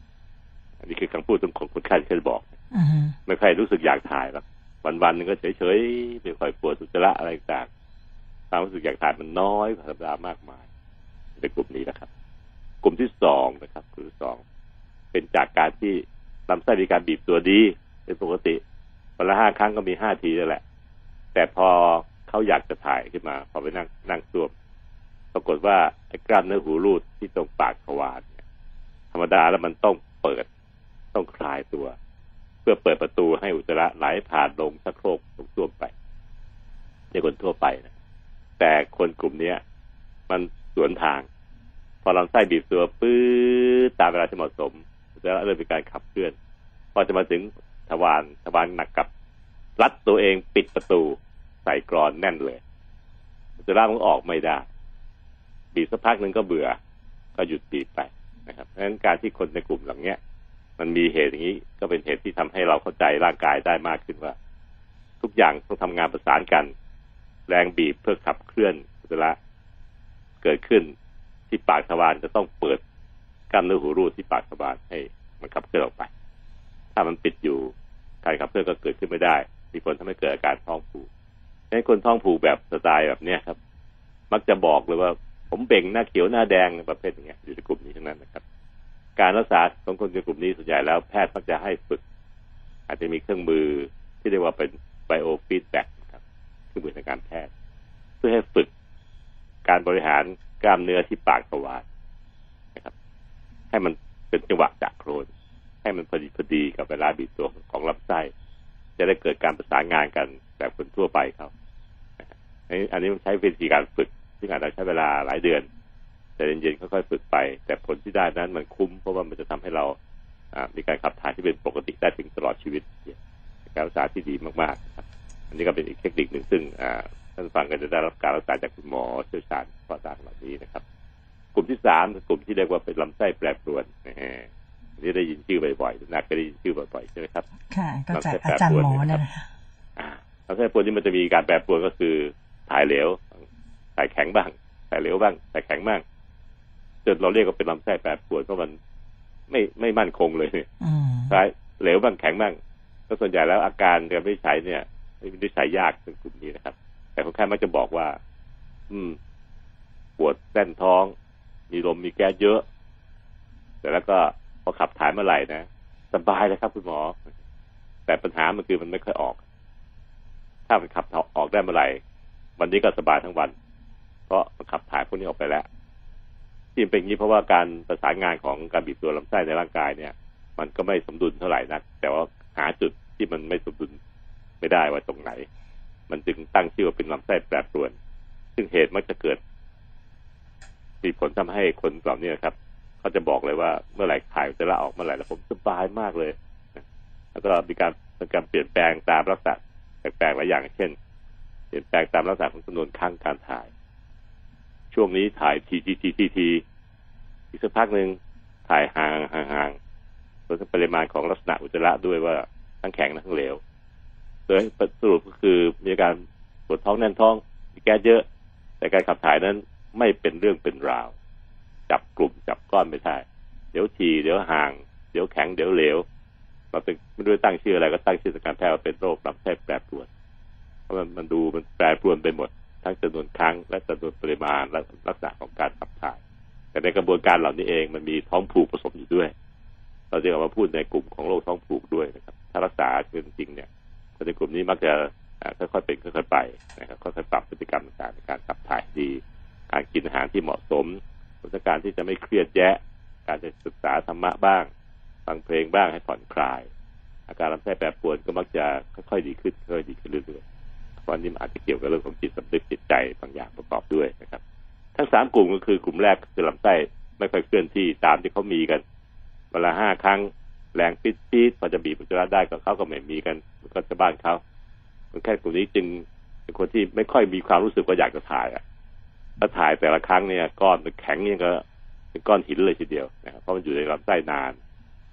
อันนี้คือคำพูดของคนไข้ที่เคยบอกอืมไม่ค่อยรู้สึกอยากถ่ายหรอก วันๆนึงก็เฉยๆไม่ค่อยปวดสุจระอะไรต่างความรู้สึกอยากถ่ายมันน้อยกว่าธรรมดามากมายในกลุ่มนี้นะครับ กลุ่มที่สองนะครับกลุ่มที่สองเป็นจากการที่ลำไส้มีการบีบตัวดีเป็นปกติวันละห้าครั้งก็มีห้าทีนั่นแหละ แต่พอเขาอยากจะถ่ายขึ้นมา พอไปนั่งนั่งซ่วมปรากฏว่าไอ้กล้ามเนื้อหูรูดที่ตรงปากทวารเนี่ยธรรมดาแล้วมันต้องเปิด ต้องคลายตัว พื่อเปิดประตูให้อุจจาระไหลผ่านลงชักโครกลงซ่วไปในคนทั่วไปนะแต่คนกลุ่มเนี้ย มันสวนทาง พอลำไส้บีบตัวปื้ดตามเวลาที่เหมาะสมอุจจาระเริ่มมีการขับเคลื่อน พอจะมาถึงทวารทวารหนักกับ รัดตัวเองปิดประตูใส่กรอนแน่นเลยอุจจาระมันออกไม่ได้ บีบสักพักหนึ่งก็เบื่อ ก็หยุดบีบไปนะครับเพราะฉะนั้นการที่คนในกลุ่มเหล่าเนี้ย มันมีเหตุอย่างนี้ ก็เป็นเหตุที่ทำให้เราเข้าใจร่างกายได้มากขึ้นว่า ทุกอย่างต้องทำงานประสานกัน แรงบีบเพื่อขับเคลื่อนอุจจาระเกิดขึ้นที่ปากทวารจะต้องเปิดกล้ามเนื้อหูรูดที่ปากทวารให้ มันขับเคลื่อนออกไป ถ้ามันปิดอยู่การขับเคลื่อนก็เกิดขึ้นไม่ได้ มีผลทำให้เกิดอาการท้องผูกดังนั้นคนท้องผูกแบบสไตล์แบบเนี้ยครับ มักจะบอกเลยว่า ผมเบ่งหน้าเขียวหน้าแดงประเภทอย่างเงี้ยอยู่ในกลุ่มนี้ทั้งนั้นนะครับ การรักษาของคนในกลุ่มนี้ส่วนใหญ่แล้วแพทย์มักจะให้ฝึก อาจจะมีเครื่องมือที่เรียกว่าเป็น biofeedback ครับเครื่องมือทางการแพทย์ เพื่อให้ฝึกการบริหารกล้ามเนื้อที่ปากทวารนะครับ ให้มันเป็นจังหวะจากโครนให้มันพอดีพอดีกับเวลาบีบตัวของลำไส้ จะได้เกิดการประสานงานกันแบบคนทั่วไปครับอันนี้อันนี้ใช้วิธีการฝึกซึ่งอาจจะใช้เวลาหลายเดือน แต่เย็นๆค่อยๆฝึกไป แต่ผลที่ได้นั้นมันคุ้มเพราะว่ามันจะทำให้เราอ่ามีการขับถ่ายที่เป็นปกติได้ถึงตลอดชีวิตเนี่ยเป็นการรักษาที่ดีมากๆนะครับอันนี้ก็เป็นอีกเทคนิคหนึ่งซึ่งอ่าท่านฟังก็จะได้รับการรักษาจากคุณหมอเชี่ยวชาญเฉพาะด้านเหล่านี้นะครับ กลุ่มที่สามคือกลุ่มที่เรียกว่าเป็นลำไส้แปรปรวนนะฮะอันนี้ได้ยินชื่อบ่อยๆนักก็ได้ยินชื่อบ่อยๆใช่ไหมครับ ค่ะก็จากอาจารย์หมอนั่นแหละค่ะอ่าลำไส้แปรปรวนนี่มันจะมีการแปรปรวนก็คือถ่ายเหลวถ่ายแข็งบ้างถ่ายเหลวบ้างถ่ายแข็งบ้าง จนเราเรียกว่าเป็นลำไส้แปรปรวนเพราะมันไม่ไม่มั่นคงเลยเนี่ยอืมถ่ายเหลวบ้างแข็งบ้างก็ส่วนใหญ่แล้วอาการการไม่ใช้เนี่ยไม่ใช้ยากในกลุ่มนี้นะครับ แต่คนไข้มักจะบอกว่า อืม ปวดแน่นท้อง มีลมมีแก๊สเยอะ แต่แล้วก็พอขับถ่ายเมื่อไหร่นะสบายเลยครับคุณหมอ แต่ปัญหามันคือมันไม่ค่อยออก ถ้ามันขับออกได้เมื่อไหร่ วันนี้ก็สบายทั้งวัน เพราะมันขับถ่ายพวกนี้ออกไปแล้ว ที่เป็นอย่างนี้เพราะว่าการประสานงานของการบีบตัวลำไส้ในร่างกายเนี่ย มันก็ไม่สมดุลเท่าไหร่นัก แต่ว่าหาจุดที่มันไม่สมดุลไม่ได้ว่าตรงไหน มันจึงตั้งชื่อว่าเป็นลำไส้แปรปรวน ซึ่งเหตุมักจะเกิด มีผลทำให้คนเหล่านี้นะครับเขาจะบอกเลยว่าเมื่อไหร่ถ่ายจจาระออกเมื่อไหร่แล้วผมสบายมากเลยแล้วก็มีการมีการเปลี่ยนแปลงตามลักษณะแปลกๆหลายอย่าง เช่น เปลี่ยนแปลงตามลักษณะของจำนวนครั้งการถ่าย ช่วงนี้ถ่ายทีทีทีทีทีอีกสักพักหนึ่งถ่ายห่างห่างห่างรวมทั้งปริมาณของลักษณะอุจจาระด้วยว่าทั้งแข็งทั้งเหลวโดยสรุปก็คือมีอาการปวดท้องแน่นท้องมีแก๊สเยอะ แต่การขับถ่ายนั้นไม่เป็นเรื่องเป็นราว จับกลุ่มจับก้อนไม่ได้เดี๋ยวฉี่เดี๋ยวห่าง เดี๋ยวแข็งเดี๋ยวเหลวมาเป็นไม่รู้ตั้งชื่ออะไรก็ตั้งชื่อทางการแพทย์ว่าเป็นโรคลำไส้แปรปรวนเพราะมันมันดูมันแปรปรวนไปหมด ทั้งจำนวนครั้งและจำนวนปริมาณและลักษณะของการขับถ่าย แต่ในกระบวนการเหล่านี้เองมันมีท้องผูกผสมอยู่ด้วย เราจะเอามาพูดในกลุ่มของโรคท้องผูกด้วยนะครับ ถ้ารักษาจริงๆเนี่ยคนในกลุ่มนี้มักจะค่อยๆเป็นค่อยๆไปนะครับค่อยๆปรับพฤติกรรมต่างๆในการขับถ่ายดี การกินอาหารที่เหมาะสมการที่จะไม่เครียดแยะ การจะศึกษาธรรมะบ้างฟังเพลงบ้างให้ผ่อนคลาย อาการลำไส้แปรปรวนก็มักจะค่อยๆดีขึ้นค่อยๆดีขึ้นเรื่อยๆ เพราะนี่มันอาจจะเกี่ยวกับเรื่องของจิตสำนึกจิตใจบางอย่างประกอบด้วยนะครับ ทั้งสามกลุ่มก็คือกลุ่มแรกคือลำไส้ไม่ค่อยเคลื่อนที่ตามที่เขามีกันเวลาห้าครั้งแรงปิดปีดพอจะบีบอุจจาระได้ก็เขาก็ไม่มีกันมันก็จะบ้านเขาคนแค่กลุ่มนี้จึงเป็นคนที่ไม่ค่อยมีความรู้สึกว่าอยากจะถ่ายอะถ้าถ่ายแต่ละครั้งเนี่ยก้อนมันแข็งเนี่ยก็เป็นก้อนหินเลยทีเดียวนะครับเพราะมันอยู่ในลำไส้นาน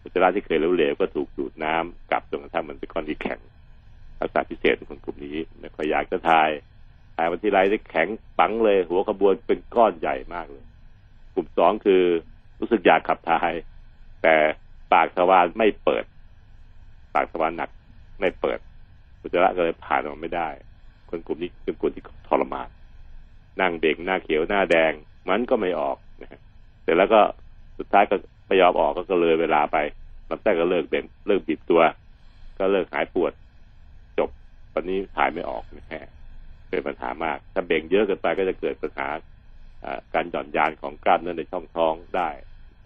อุจจาระที่เคยเหลวๆก็ถูกดูดน้ำกลับจนกระทั่งมันเป็นก้อนที่แข็ง ลักษณะพิเศษของคนกลุ่มนี้ไม่ค่อยอยากจะถ่ายถ่ายวันที่ไรได้แข็งปังเลย หัวขบวนเป็นก้อนใหญ่มากเลย กลุ่มสองคือรู้สึกอยากขับถ่าย แต่ปากทวารไม่เปิด ปากทวารหนักไม่เปิดอุจจาระก็เลยผ่านออกไม่ได้ คนกลุ่มนี้เป็นกลุ่มที่ทรมานนั่งเบ่งหน้าเขียวหน้าแดง มันก็ไม่ออกนะเสร็จแล้วก็สุดท้ายก็ไม่ยอมออกก็เลยเวลาไปลำไส้ก็เลิกเบ่งเลิกบีบตัว ก็เลิกหายปวด บวันนี้ถ่ายไม่ออกนะฮะเป็นปัญหามาก ถ้าเบ่งเยอะเกินไปก็จะเกิดปัญหาการหย่อนยานของกล้ามเนื้อในช่องท้องได้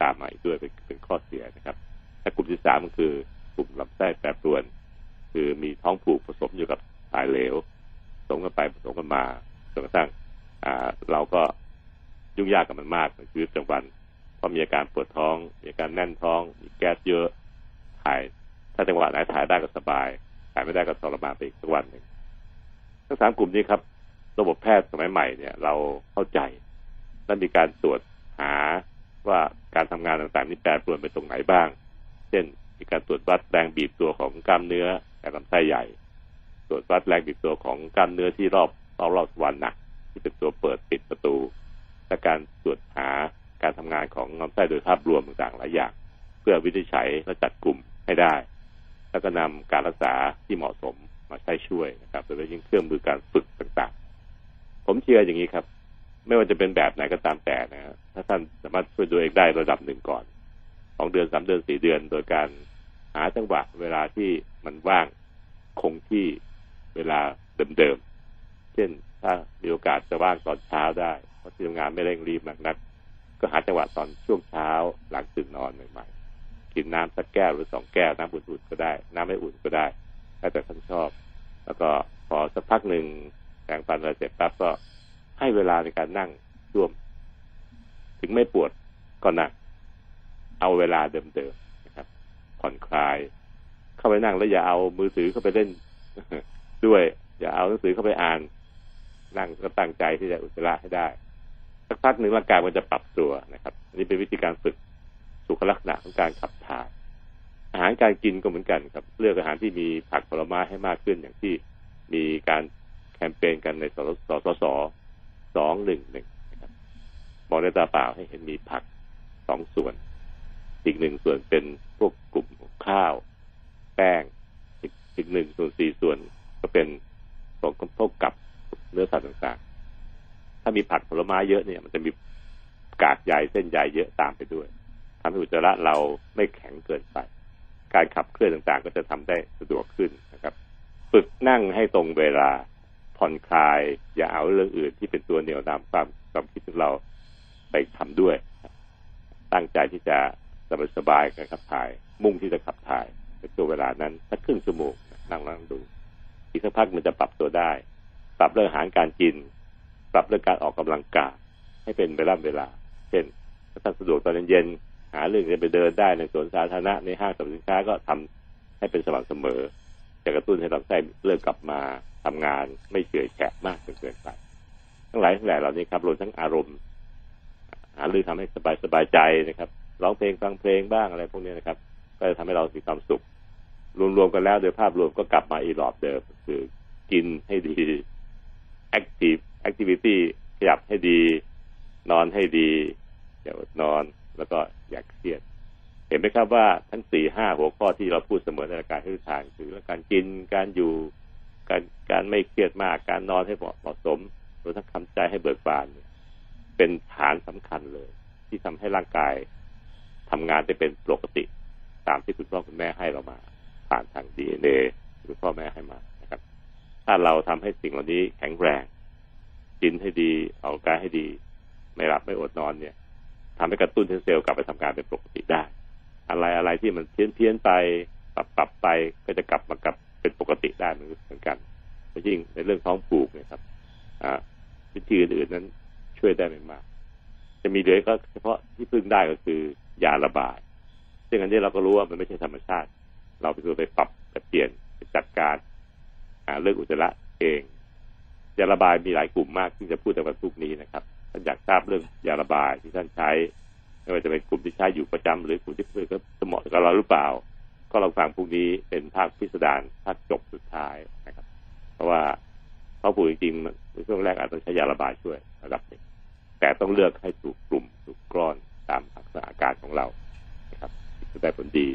ตามมาอีกด้วยเป็นเป็นข้อเสียนะครับถ้ากลุ่มที่สามก็คือกลุ่มลำไส้แปรปรวน คือมีท้องผูกผสมอยู่กับสายเหลวผสมกันไปผสมกันมาจนกระทั่งเราก็ยุ่งยากกับมันมากในชีวิตประจำวันเพราะมีอาการปวดท้อง มีอาการแน่นท้อง มีแก๊สเยอะถ่ายถ้าจังหวะไหนถ่ายได้ก็สบายายไม่ได้ก็ทรมานไปอีกสักวันหนึ่งทั้งสามกลุ่มนี้ครับ ระบบแพทย์สมัยใหม่เนี่ย เราเข้าใจและมีการตรวจหาว่าการทำงานต่างๆ นี่แปรปรวนไปตรงไหนบ้าง เช่น มีการตรวจวัดแรงบีบตัวของกล้ามเนื้อในลำไส้ใหญ่ ตรวจวัดแรงบีบตัวของกล้ามเนื้อที่รอบรอบรอบสวรรค์หนักที่เป็นตัวเปิดปิดประตู และการตรวจหาการทำงานของลำไส้โดยภาพรวมต่างๆหลายอย่าง เพื่อวินิจฉัยและจัดกลุ่มให้ได้ แล้วก็นำการรักษาที่เหมาะสมมาใช้ช่วยนะครับโดยเฉพาะยิ่งเครื่องมือการฝึกต่างๆ ผมเชื่ออย่างนี้ครับ ไม่ว่าจะเป็นแบบไหนก็ตามแต่นะฮะถ้าท่านสามารถช่วยตัวเองได้ระดับหนึ่งก่อนสองเดือนสามเดือนสี่เดือน โดยการหาจังหวะเวลาที่มันว่างคงที่เวลาเดิมๆ เช่นถ้ามีโอกาสจะว่างตอนเช้าได้ เพราะที่ทำงานไม่เร่งรีบมากนัก ก็หาจังหวะตอนช่วงเช้าหลังตื่นนอนใหม่ๆ กินน้ำสักแก้วหรือสองแก้วน้ำอุ่นๆก็ได้ น้ำไม่อุ่นก็ได้แล้วแต่ท่านชอบ แล้วก็พอสักพักหนึ่งแปรงฟันอะไรเสร็จปั๊บก็ให้เวลาในการนั่งร่วม ถึงไม่ปวดก็นั่งเอาเวลาเดิมๆนะครับ ผ่อนคลาย เข้าไปนั่งแล้วอย่าเอามือถือเข้าไปเล่นด้วย อย่าเอาหนังสือเข้าไปอ่าน นั่งก็ตั้งใจที่จะอุจจาระให้ได้สักพักหนึ่งร่างกายมันจะปรับตัวนะครับ อันนี้เป็นวิธีการฝึก สุขลักษณะของการขับถ่ายอาหารการกินก็เหมือนกันครับ เลือกอาหารที่มีผักผลไม้ให้มากขึ้นอย่างที่มีการแคมเปญกันในสสสสสองหนึ่งหนึ่งมองด้วยตาเปล่าให้เห็นมีผักสองส่วน อีกหนึ่งส่วนเป็นพวกกลุ่มข้าว แป้ง อีกอีกหนึ่งส่วนสี่ส่วนก็เป็นของพวกกับเนื้อสัตว์ต่างๆ ถ้ามีผักผลไม้เยอะเนี่ย มันจะมีกากใยเส้นใยเยอะตามไปด้วย ทำให้อุจจาระเราไม่แข็งเกินไป การขับเคลื่อนต่างๆ ก็จะทำได้สะดวกขึ้นนะครับ ฝึกนั่งให้ตรงเวลาผ่อนคลาย อย่าเอาเรื่องอื่นที่เป็นตัวเหนี่ยวนำความความคิดของเราไปทำด้วย ตั้งใจที่จะสบายๆการขับถ่าย มุ่งที่จะขับถ่ายในตัวงเวลานั้นสักครึ่งชั่วโมงนั่งนั่งดู อีกสักพักมันจะปรับตัวได้ ปรับเรื่องอาหารการกิน ปรับเรื่องการออกกำลังกายให้เป็นเวลาเวลา เช่นถ้าสะดวกตอนเย็นาเรื่องจะไปเดินได้ในสวนสาธารณะในห้างสรรพสินค้าก็ทำให้เป็นสม่ำเสมอ จะกระตุ้นให้ลำไส้เริ่มกลับมาทำงานไม่เฉื่อยแฉะมากจนเกินไปทั้งหลายทั้งแหล่เหล่านี้ครับรวมทั้งอารมณ์ หาเรื่องทำให้สบายสบายใจนะครับร้องเพลงฟังเพลงบ้างอะไรพวกนี้นะครับ ก็จะทำให้เรามีความสุข รวมๆกันแล้วโดยภาพรวมก็กลับมาอีหลอบเดิมคือกินให้ดี active activity ขยับให้ดี นอนให้ดีอย่าอดนอน แล้วก็อย่าเครียด เห็นไหมครับว่าทั้งสี่ห้าหัวข้อที่เราพูดเสมอในรายการที่ทางคือเรื่องการกินการอยู่การการไม่เครียดมาก การนอนให้เหมาะเหมาะสมรวมทั้งคำใจให้เบิกบานเนี่ยเป็นฐานสำคัญเลย ที่ทำให้ร่างกายทำงานได้เป็นปกติ ตามที่คุณพ่อคุณแม่ให้เรามา ผ่านทางดีเอ็นเอคุณพ่อแม่ให้มานะครับ ถ้าเราทำให้สิ่งเหล่านี้แข็งแรงกินให้ดี เอากายให้ดี ไม่หลับไม่อดนอนเนี่ย ทำให้กระตุ้นให้เซลล์กลับไปทำงานเป็นปกติได้ อะไรอะไรที่มันเพี้ยนเพี้ยนไปปรับปรับไปก็จะกลับมากลับเป็นปกติได้เหมือนกันยิ่งในเรื่องท้องผูกนี่ยครับอ่าวิธีอื่นๆนั้นช่วยได้ไม่มาก จะมีเหลือก็เฉพาะที่พึ่งได้ก็คือยาระบาย ซึ่งอันนี้เราก็รู้ว่ามันไม่ใช่ธรรมชาติ เราไปตัวไปปรับไปเปลี่ยนไปจัดการเรื่องอุจจาระเองยาระบายมีหลายกลุ่มมากที่จะพูดในวันพรุ่งนี้นะครับ ท่านอยากทราบเรื่องยาระบายที่ท่านใช้ไม่ว่าจะเป็นกลุ่มที่ใช้อยู่ประจำหรือกลุ่มที่เพื่อนก็เหมาะกับเราหรือเปล่า ก็ลองฟังพรุ่งนี้เป็นภาคพิสดารภาคจบสุดท้ายนะครับ เพราะว่าเขาผูกจริงๆในช่วงแรกอาจจะใช้ยาระบายช่วยระดับหนึ่งแต่ต้องเลือกให้ถูกกลุ่มถูกกรอนตามลักษณะอาการของเรานะครับจะได้ผลดี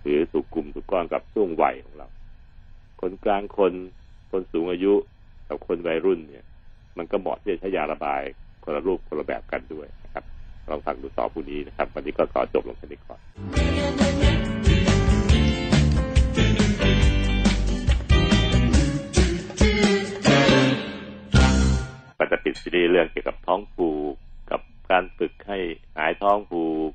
หรือถูกกลุ่มถูกก้อนกับช่วงวัยของเรา คนกลางคนคนสูงอายุกับคนวัยรุ่นเนี่ย มันก็เหมาะที่จะใช้ยาระบาย คนละรูปคนละแบบกันด้วยนะครับลองฟังดูต่อพรุ่งนี้นะครับ วันนี้ก็ขอจบลงแค่นี้ก่อนก็จะปิดซีรีส์เรื่องเกี่ยวกับท้องผูกกับการฝึกให้หายท้องผูก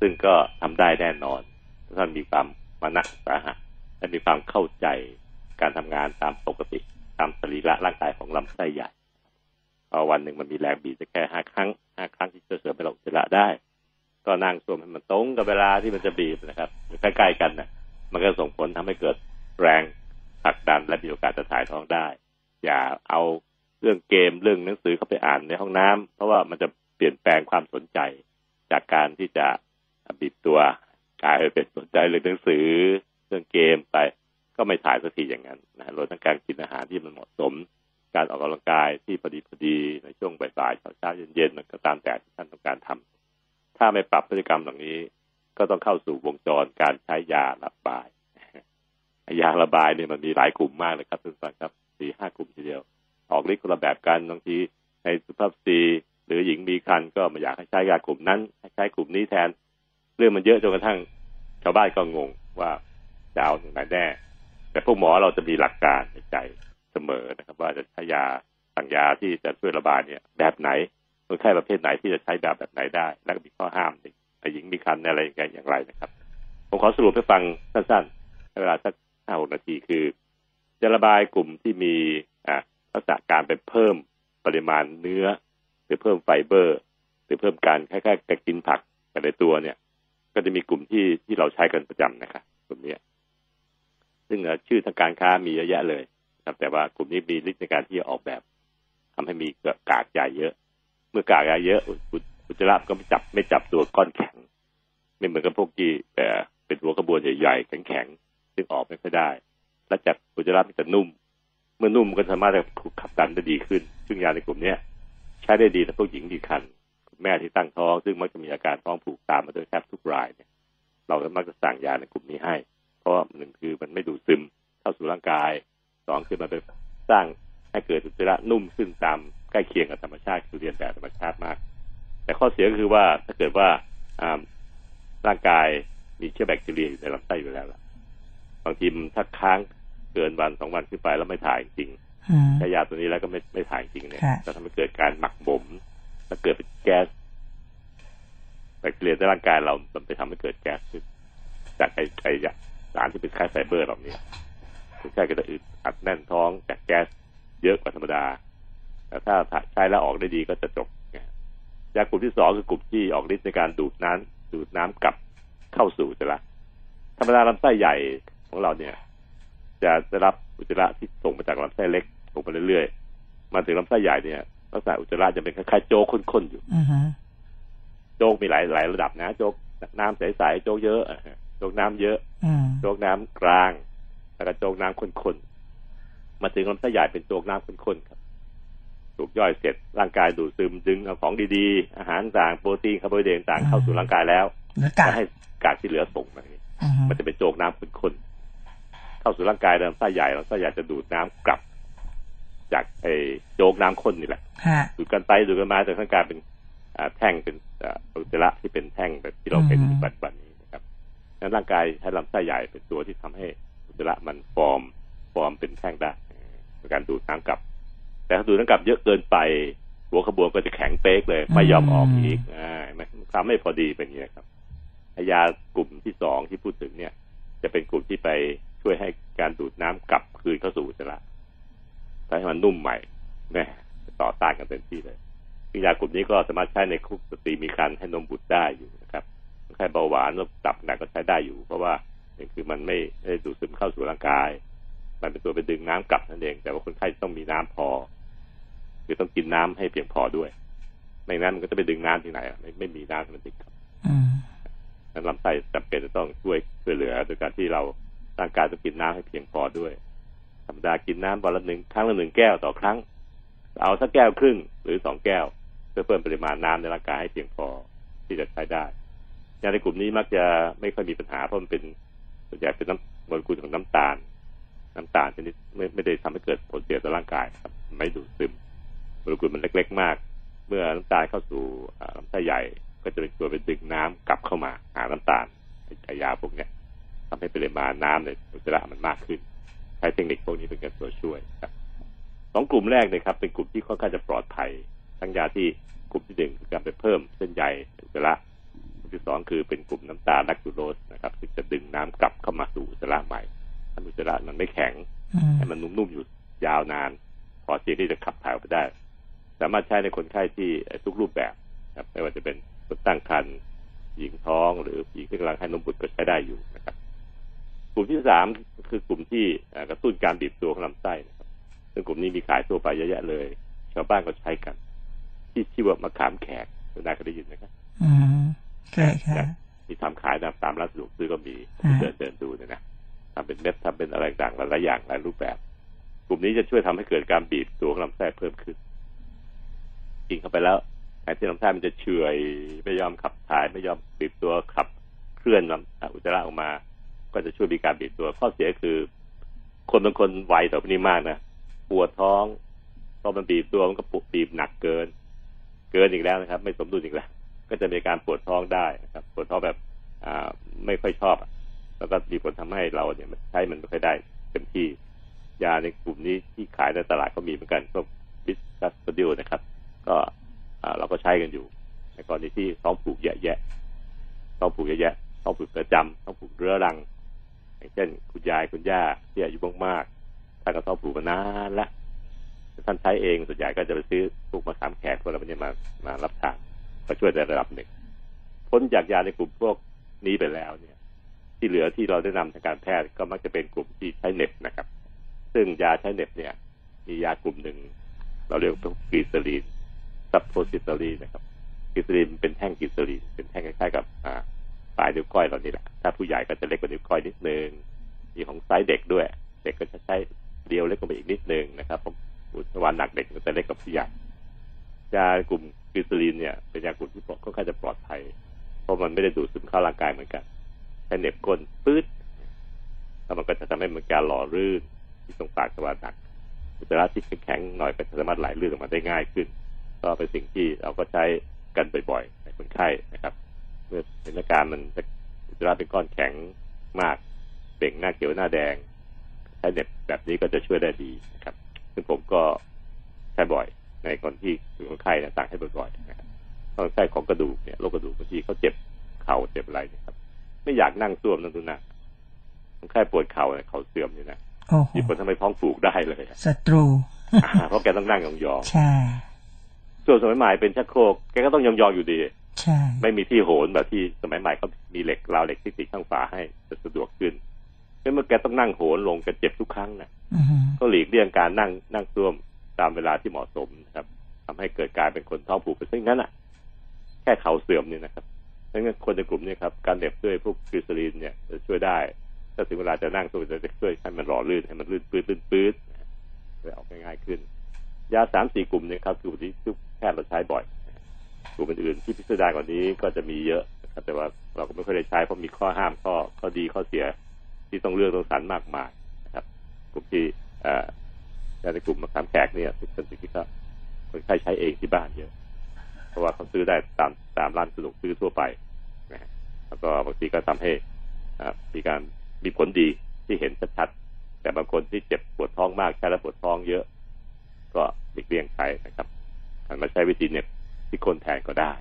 ซึ่งก็ทำได้แน่นอนถ้าท่านมีความมานะสาหะและมีความเข้าใจการทำงานตามปกติ ตามสรีระร่างกายของลำไส้ใหญ่ วันหนึ่งมันมีแรงบีบแค่ห้าครั้งห้าครั้งที่จะเสริมให้เราอุจจาระได้ ก็นั่งสวมให้มันตรงกับเวลาที่มันจะบีบนะครับใกล้ๆกันนะมันก็ส่งผลทำให้เกิดแรงผลักดันและมีโอกาสจะถ่ายท้องได้ อย่าเอาเรื่องเกมเรื่องหนังสือเข้าไปอ่านในห้องน้ำเพราะว่ามันจะเปลี่ยนแปลงความสนใจ จากการที่จะบิดตัวกลายเป็นสนใจเรื่องหนังสือเรื่องเกมไป ก็ไม่ถ่ายสักทีอย่างนั้นนะรวมทั้งการกินอาหารที่มันเหมาะสม การออกกำลังกายที่พอดีพอดีในช่วงบ่ายๆเช้าๆเย็นๆมันก็ตามแต่ที่ท่านต้องการทำถ้าไม่ปรับพฤติกรรมเหล่านี้ ก็ต้องเข้าสู่วงจรการใช้ยาระบายยาระบายเนี่ยมันมีหลายกลุ่มมากเลยครับทุกท่านครับสี่ห้ากลุ่มทีเดียว ออกฤทธิ์คนละแบบกันบางทีในสุภาพสตรีหรือหญิงมีคันก็ไม่อยากให้ใช้ยากลุ่มนั้นให้ใช้กลุ่มนี้แทน เรื่องมันเยอะจนกระทั่งชาวบ้านก็งงว่าจะเอาตรงไหนแน่แต่พวกหมอเราจะมีหลักการในใจ เสมอนะครับ ว่าจะใช้ยาสั่งยาที่จะช่วยระบายเนี่ย แบบไหนคนไข้ประเภทไหนที่จะใช้แบบแบบไหนได้ แล้วก็มีข้อห้ามในหญิงมีคันอะไรอย่างไรนะครับ ผมขอสรุปให้ฟังสั้นๆในเวลาสักห้าหกนาทีคือ จะระบายกลุ่มที่มีอ่าลักษณะการไปเพิ่มปริมาณเนื้อ หรือเพิ่มไฟเบอร์ หรือเพิ่มการคล้ายๆกับกินผักไปในตัวเนี่ย ก็จะมีกลุ่มที่ที่เราใช้กันประจำนะครับกลุ่มนี้ซึ่งชื่อทางการค้ามีเยอะแยะเลย ครับแต่ว่ากลุ่มนี้มีฤทธิ์ในการที่จะออกแบบทำให้มีกากใหญ่เยอะ เมื่อกากใหญ่เยอะอุจจาระก็ไม่จับไม่จับตัวก้อนแข็ง ไม่เหมือนกับพวกที่แต่เป็นหัวกระบวนใหญ่ๆแข็งๆซึ่งออกไม่ค่อยได้ และจากอุจจาระมันจะนุ่ม เมื่อนุ่มก็สามารถจะขับดันได้ดีขึ้น ซึ่งยาในกลุ่มนี้ใช้ได้ดีแต่พวกหญิงมีคันแม่ที่ตั้งท้องซึ่งมักจะมีอาการท้องผูกตามมาโดยแทบทุกรายเนี่ยเราก็มักจะสั่งยาในกลุ่มนี้ให้ เพราะหนึ่งคือมันไม่ดูดซึมเข้าสู่ร่างกาย สองคือมันไปสร้างให้เกิดอุจจาระนุ่มขึ้นตามใกล้เคียงกับธรรมชาติคือเรียนแบบธรรมชาติมาก แต่ข้อเสียก็คือว่าถ้าเกิดว่าร่างกายมีเชื้อแบคทีเรียอยู่ในลำไส้อยู่แล้วล่ะบางทีถ้าค้างเกินวันสองวันขึ้นไปแล้วไม่ถ่ายจริงใช้ยาตัวนี้แล้วก็ไม่ไม่ถ่ายจริงเนี่ยจะทำให้เกิดการหมักบ่มแล้วเกิดเป็นแก๊สแบคทีเรียในร่างกายเรามันไปทำให้เกิดแก๊สขึ้นจากไอไอสารที่เป็นคล้ายไฟเบอร์เหล่านี้คนไข้ก็จะอึด อัดแน่นท้องจากแก๊สเยอะกว่าธรรมดาแต่ถ้าใช้แล้วออกได้ดีก็จะจบยากลุ่มที่สองคือกลุ่มที่ออกฤทธิ์ในการดูดน้ำดูดน้ำกลับเข้าสู่อุจจาระธรรมดาลำไส้ใหญ่ของเราเนี่ย จะได้รับอุจจาระที่ส่งมาจากลำไส้เล็กส่งไปเรื่อยๆมาถึงลำไส้ใหญ่เนี่ยลักษณะอุจจาระจะเป็นคล้ายๆโจ๊กข้นๆอยู่โจ๊กมีหลายหลายระดับนะโจ๊กน้ำใสๆโจ๊กเยอะโจ๊กน้ำเยอะโจ๊กน้ำกลางแล้วก็โจ๊กน้ำข้นๆ มาถึงลำไส้ใหญ่เป็นโจ๊กน้ำข้นๆครับ ถูกย่อยเสร็จร่างกายดูดซึมดึงเอาของดีๆ อาหารต่างโปรตีนคาร์โบไฮเดรตต่างเข้าสู่ร่างกายแล้วเหลือกากจะให้กากที่เหลือส่งมาอือฮึมันจะเป็นโจกน้ำข้นๆเข้าสู่ร่างกายลำไส้ใหญ่ลำไส้ใหญ่จะดูดน้ำกลับ จากไอ้โจกน้ำข้นนี่แหละฮะดูดกันไปดูดกันมาจนร่างกายเป็นอ่าแท่งเป็นอ่าอุจจาระที่เป็นแท่งแบบที่เราเป็นอืมปัจจุบันนี้นะครับนั้นร่างกายใช้ลำไส้ใหญ่เป็นตัวที่ทำให้อุจจาระมันฟอร์ม ฟอร์มเป็นแท่งได้ในการดูดน้ำกลับ แต่ถ้าดูดน้ำกลับเยอะเกินไป หัวขบวนก็จะแข็งเป๊กเลย ไม่ยอมออกอีกอ่าไม่ทำไม่พอดีเป็นอย่างนี้ครับยากลุ่มที่สองที่พูดถึงเนี่ย จะเป็นกลุ่มที่ไปช่วยให้การดูดน้ำกลับคืนเข้าสู่อุจจาระทำให้มันนุ่มใหม่แม่ต่อต้านกันเต็มที่เลยยากลุ่มนี้ก็สามารถใช้ในคุกสตรีมีการให้นมบุตรได้อยู่นะครับคนไข้เบาหวานโรคตับหนักก็ใช้ได้อยู่ เพราะว่าหนึ่งคือมันไม่ไม่ได้ดูดซึมเข้าสู่ร่างกาย มันเป็นตัวไปดึงน้ำกลับนั่นเอง แต่ว่าคนไข้ต้องมีน้ำพอ คือต้องกินน้ำให้เพียงพอด้วย ไม่งั้นมันก็จะไปดึงน้ำที่ไหนอะไม่ไม่มีน้ำให้มันดึงกลับอืมนั้นลำไส้จำเป็นจะต้องช่วยช่วยเหลือโดยการที่เราร่างกายต้องกินน้ำให้เพียงพอด้วย ธรรมดากินน้ำวันละหนึ่งครั้งละหนึ่งแก้วต่อครั้ง เอาสักแก้วครึ่งหรือสองแก้ว เพื่อเพิ่มปริมาณน้ำในร่างกายให้เพียงพอที่จะใช้ได้ยาในกลุ่มนี้มักจะไม่ค่อยมีปัญหาเพราะมันเป็นส่วนใหญ่เป็นน้ำโมเลกุลของน้ำตาล น้ำตาลชนิดไม่ไม่ได้ทำให้เกิดผลเสียต่อร่างกายครับ ไม่ดูดซึมโมเลกุลมันเล็ก ๆ มาก เมื่อน้ำตาลเข้าสู่ลำไส้ใหญ่ ก็จะเป็นตัวไปดึงน้ำกลับเข้ามา หาน้ำตาลไอ้ยาพวกเนี้ยทำให้ปริมาณน้ำในอุจจาระมันมากขึ้น ใช้เทคนิคพวกนี้เป็นการตัวช่วยครับสองกลุ่มแรกเลยครับ เป็นกลุ่มที่ค่อนข้างจะปลอดภัย ทั้งยาที่กลุ่มที่หนึ่งคือการไปเพิ่มเส้นใยอุจจาระกลุ่มที่สองคือเป็นกลุ่มน้ำตาลแลคตูโรสนะครับที่จะดึงน้ำกลับเข้ามาสู่อุจจาระใหม่ อุจจาระมันไม่แข็งอืมให้มันนุ่มๆอยู่ยาวนาน พอที่ที่จะขับถ่ายออกไปได้ สามารถใช้ในคนไข้ที่เอ่อทุกรูปแบบครับไม่ว่าจะเป็นคนตั้งครรภ์หญิงท้องหรือหญิงที่กำลังให้นมบุตรก็ใช้ได้อยู่นะครับ กลุ่มที่สามคือกลุ่มที่เอ่อกระตุ้นการบีบตัวของลำไส้นะครับซึ่งกลุ่มนี้มีขายทั่วไปเยอะแยะเลย ชาวบ้านก็ใช้กัน ที่ชื่อว่ามะขามแขกคุณนายเคยได้ยินไหมครับอืมเคยค่ะมีทำขายตามตามร้านสะดวกซื้อก็มีอ่าเดินเดินดูเนี่ยนะทำ เป็นเม็ดทำเป็นอะไรต่างหลายอย่างหลายรูปแบบ กลุ่มนี้จะช่วยทำให้เกิดการบีบตัวของลำไส้เพิ่มขึ้น กินเข้าไปแล้วแทนที่ลำไส้มันจะเฉื่อยไม่ยอมขับถ่ายไม่ยอมบีบตัวขับเคลื่อนลำอุจจาระออกมา ก็จะช่วยมีการบีบตัวข้อเสียคือ คนบางคนไวต่อไปนี้มากนะปวดท้องพอมันบีบตัวมันก็ปบีบหนักเกิน เกินอีกแล้วนะครับ ไม่สมดุลอีกแล้ว ก็จะมีการปวดท้องได้นะครับ ปวดท้องแบบอ่าไม่ค่อยชอบ แล้วก็มีผลทำให้เราเนี่ยมันใช้มันไม่ค่อยได้เต็มที่ยาในกลุ่มนี้ที่ขายในตลาดก็มีเหมือนกันพวกบิสกัสโดิโอนะครับ ก็เราก็ใช้กันอยู่ ในกรณีที่ท้องผูกแย่ๆท้องผูกแย่ๆท้องผูกประจำท้องผูกเรื้อรัง อย่างเช่น คุณยายคุณย่าที่อายุมากๆท่านก็ท้องผูกมานานละท่านใช้เองส่วนใหญ่ก็จะไปซื้อพวกมะขามแขกพวกอะไรพวกนี้มามารับทานก็ช่วยในระดับหนึ่งพ้นจากยาในกลุ่มพวกนี้ไปแล้วเนี่ย ที่เหลือที่เราได้นำทางการแพทย์ก็มักจะเป็นกลุ่มที่ใช้เน็บนะครับ ซึ่งยาใช้เน็บเนี่ย มียากลุ่มหนึ่ง เราเรียกว่ากรีซาลีนซับโพซิตาลีนนะครับกรีซาลีนเป็นแท่งกรีซาลีนเป็นแท่งคล้ายๆกับอ่าปลายนิ้วก้อยเรานี่แหละถ้าผู้ใหญ่ก็จะเล็กกว่านิ้วก้อยนิดนึงมีของไซส์เด็กด้วย เด็กก็จะใช้เดียวเล็กกว่าอีกนิดนึงนะครับผมอุจจาระหนักเด็กก็จะเล็กกว่าผู้ใหญ่ยากลุ่มกรีซาลีนเนี่ยเป็นยากลุ่มที่ค่อนข้างจะปลอดภัย เพราะมันไม่ได้ดูดซึมเข้าร่างกายเหมือนกัน แค่เหน็บก้นปื๊ดแล้วมันก็จะทำให้มันการหล่อลื่นที่ตรงปากตะวันหนักอุจจาระที่แข็งๆหน่อยก็สามารถไหลลื่นออกมาได้ง่ายขึ้น ก็เป็นสิ่งที่เราก็ใช้กันบ่อย ๆ ในคนไข้นะครับ เมื่อเห็นอาการมันจะอุจจาระเป็นก้อนแข็งมากเบ่งหน้าเขียวหน้าแดงใช้เน็บแบบนี้ก็จะช่วยได้ดีนะครับ ซึ่งผมก็ใช้บ่อยในคนที่คือคนไข้เนยสั่งให้บ่อยๆนะครับต้องใช้ของกระดูกเนี่ยโรคกระดูกบางทีเขาเจ็บเข่าเจ็บอะไรนี่ยครับ ไม่อยากนั่งซ่วมนั่นดูนะคนไข้ปวดเข่าเนี่ยเข่าเสื่อมเนี่ยนะโอ้โหมีผลทำให้ท้องผูกได้เลยอะศัตรูอ่าเพราะแกต้องนั่งยองใช่ๆส่วนสมัยใหม่เป็นชักโครกแกก็ต้องยองๆอยู่ดีใช่ไม่มีที่โหนแบบที่สมัยใหม่เขามีเหล็กราวเหล็กที่ติดข้างฝาให้จะสะดวกขึ้นเมื่อแกต้องนั่งโหนลงแกเจ็บทุกครั้งนะอือฮึก็หลีกเลี่ยงการนั่งนั่งซ่วมตามเวลาที่เหมาะสมนะครับทำให้เกิดกลายเป็นคนท้องผูกไปซึ่งนั้นอะ แค่เขาเสื่อมเนี่ยนะครับ ดังนั้นคนในกลุ่มนี้ครับการเหน็บด้วยพวกกรีซาลีนเนี่ยจะช่วยได้ ถ้าถึงเวลาจะนั่งซ่วจะช่วยให้มันหล่อลื่นให้มันลื่นปื้ดลื่นปื้ดนะออกง่ายๆขึ้น ยาสามสี่กลุ่มเนี่ยครับคือกลุ่มที่ทุกแพทย์เราใช้บ่อย กลุ่มอื่นๆที่พิสดารกว่านี้ก็จะมีเยอะครับแต่ว่าเราก็ไม่ค่อยได้ใช้เพราะมีข้อห้ามข้อข้อดีข้อเสียที่ต้องเลือกต้องสรรมากมายนะครับ กลุ่มที่เอ่ในกลุ่มมะขามแขกเนี่ยทุกคนที่ก็คนไข้ใช้เองที่บ้านเยอะ เพราะว่าเขาซื้อได้ตามตามร้านสะดวกซื้อทั่วไป นะฮะแล้วก็บางทีก็ทำให้อ่ามีการมีผลดีที่เห็นชัดๆแต่บางคนที่เจ็บปวดท้องมากใช้แล้วปวดท้องเยอะ ก็หลีกเลี่ยงใช้นะครับหันมาใช้วิธีเหน็บที่คนแทนก็ได้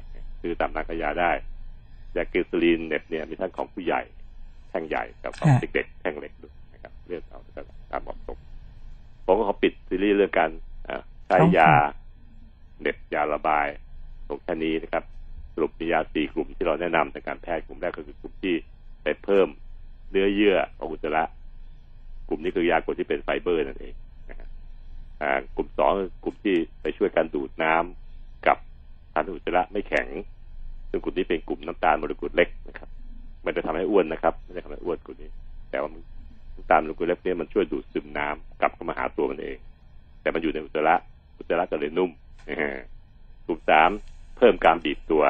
ซื้อตามร้านขายยาได้ยาเกสลีนเหน็บเนี่ยมีทั้งของผู้ใหญ่แท่งใหญ่กับของค่ะเด็กๆแท่งเล็กด้วยนะครับเลือกเอาตามเหมาะสมผมก็เขาปิดซีรีส์เรื่องการอ่าใช้ยาเหน็บยาระบายตรงแค่นี้นะครับ สรุปมียาสี่กลุ่มที่เราแนะนำในการแพทย์กลุ่มแรกก็คือกลุ่มที่ไปเพิ่มเนื้อเยื่อของอุจจาระ กลุ่มนี้คือยากลุ่มที่เป็นไฟเบอร์นั่นเองนะครับกลุ่มสองกลุ่มที่ไปช่วยการดูดน้ำกับทานอุจจาระไม่แข็ง ซึ่งกลุ่มนี้เป็นกลุ่มน้ำตาลโมเลกุลเล็กนะครับไมันจะทำให้อ้วนนะครับไม่ได้ทำให้อ้วนกลุ่มนี้ แต่ว่าน้ำตาลโมเลกุลเล็กเนี่ยมันช่วยดูดซึมน้ำกลับเข้ามาหาตัวมันเอง แต่มันอยู่ในอุจจาระอุจจาระก็เลยนุ่มกลุ่มสาม เพิ่มการบีบตัว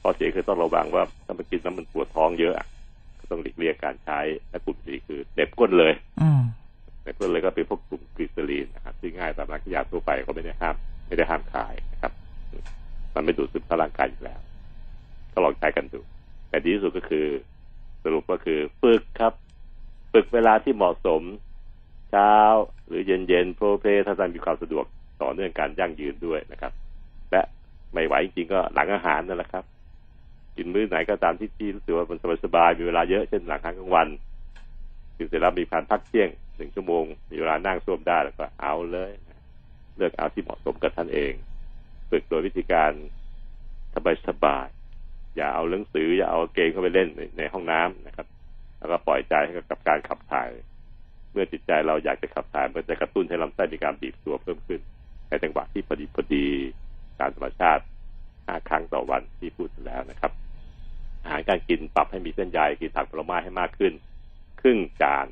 ข้อเสียคือต้องระวังว่าถ้ามันกินแล้วมันปวดท้องเยอะอะก็ต้องหลีกเลี่ยงการใช้และกลุ่มสี่คือเหน็บก้นเลยอืมเหน็บก้นเลยก็เป็นพวกกลุ่มกลีเซอรีนนะครับที่ง่ายตามร้านขายยาทั่วไปก็ไม่ได้ห้ามไม่ได้ห้ามขายนะครับ มันไม่ดูดซึมเข้าร่างกายอยู่แล้ว ก็ลองใช้กันดูแต่ดีที่สุดก็คือ สรุปก็คือฝึกครับฝึกเวลาที่เหมาะสมเช้าหรือเย็นเย็นๆโปรเพลถ้าท่านมีความสะดวกต่อเนื่องการยั่งยืนด้วยนะครับ และ ไม่ไหวจริงๆก็หลังอาหารนั่นแหละครับ กินมื้อไหนก็ตามที่ที่รู้สึกว่ามันสบายๆมีเวลาเยอะเช่นหลังอาหารกลางวันกินเสร็จแล้วมีการพักเที่ยงหนึ่งชั่วโมงมีเวลานั่งส้วมได้แล้วก็เอาเลย เลือกเอาที่เหมาะสมกับท่านเองฝึกโดยวิธีการสบายๆอย่าเอาหนังสือ อย่าเอาเกมเข้าไปเล่นในห้องน้ำนะครับ แล้วก็ปล่อยใจให้กับการขับถ่าย เมื่อจิตใจเราอยากจะขับถ่ายมันจะกระตุ้นให้ลำไส้มีการบีบตัวเพิ่มขึ้นในจังหวะที่พอดีพอดี ตามธรรมชาติห้าครั้งต่อวันที่พูดแล้วนะครับ อาหารการกินปรับให้มีเส้นใยกินผักผลไม้ให้มากขึ้น ครึ่งจาน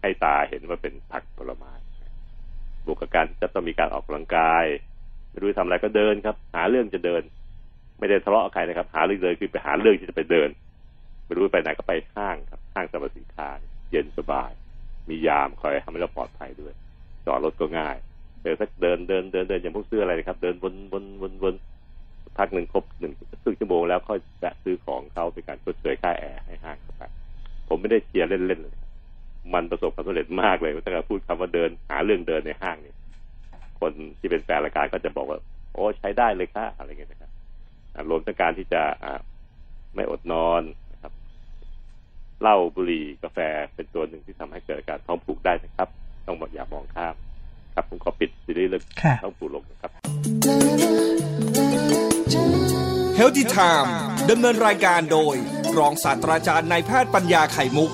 ให้ตาเห็นว่าเป็นผักผลไม้บวกกับการจะต้องมีการออกกำลังกายไม่รู้จะทำอะไรก็เดินครับ หาเรื่องจะเดิน ไม่ได้ทะเลาะใครนะครับ หาเรื่องเดินคือไปหาเรื่องที่จะไปเดินไม่รู้ไปไหนก็ไปห้างครับห้างสรรพสินค้าเย็นสบาย มียามคอยทำให้เราปลอดภัยด้วยจอดรถก็ง่าย เดินสักเดินเดินเดินเดินอย่างพวกซื้ออะไรนะครับ เดินวนวนวนวนพักหนึ่งครบหนึ่งครึ่งชั่วโมงแล้วค่อยแวะซื้อของเขาเป็นการชดเชยค่าแอร์ให้ห้างไปผมไม่ได้เชียร์เล่นๆเลยมันประสบความสำเร็จมากเลยตั้งแต่พูดคำว่าเดินหาเรื่องเดินในห้างเนี่ยคนที่เป็นแฟนรายการก็จะบอกว่า โอ้ใช้ได้เลยค่ะอะไรเงี้ยนะครับรวมทั้งการที่จะอ่าไม่อดนอนนะครับเหล้าบุหรี่กาแฟเป็นตัวหนึ่งที่ทำให้เกิดการท้องผูกได้นะครับ ต้องบอกอย่ามองข้าม ครับผมขอปิดซีรีส์เรื่องค่ะท้องผูกลงนะครับเฮลติไทม์ดำเนินรายการโดย รองศาสตราจารย์นายแพทย์ปัญญาไข่มุก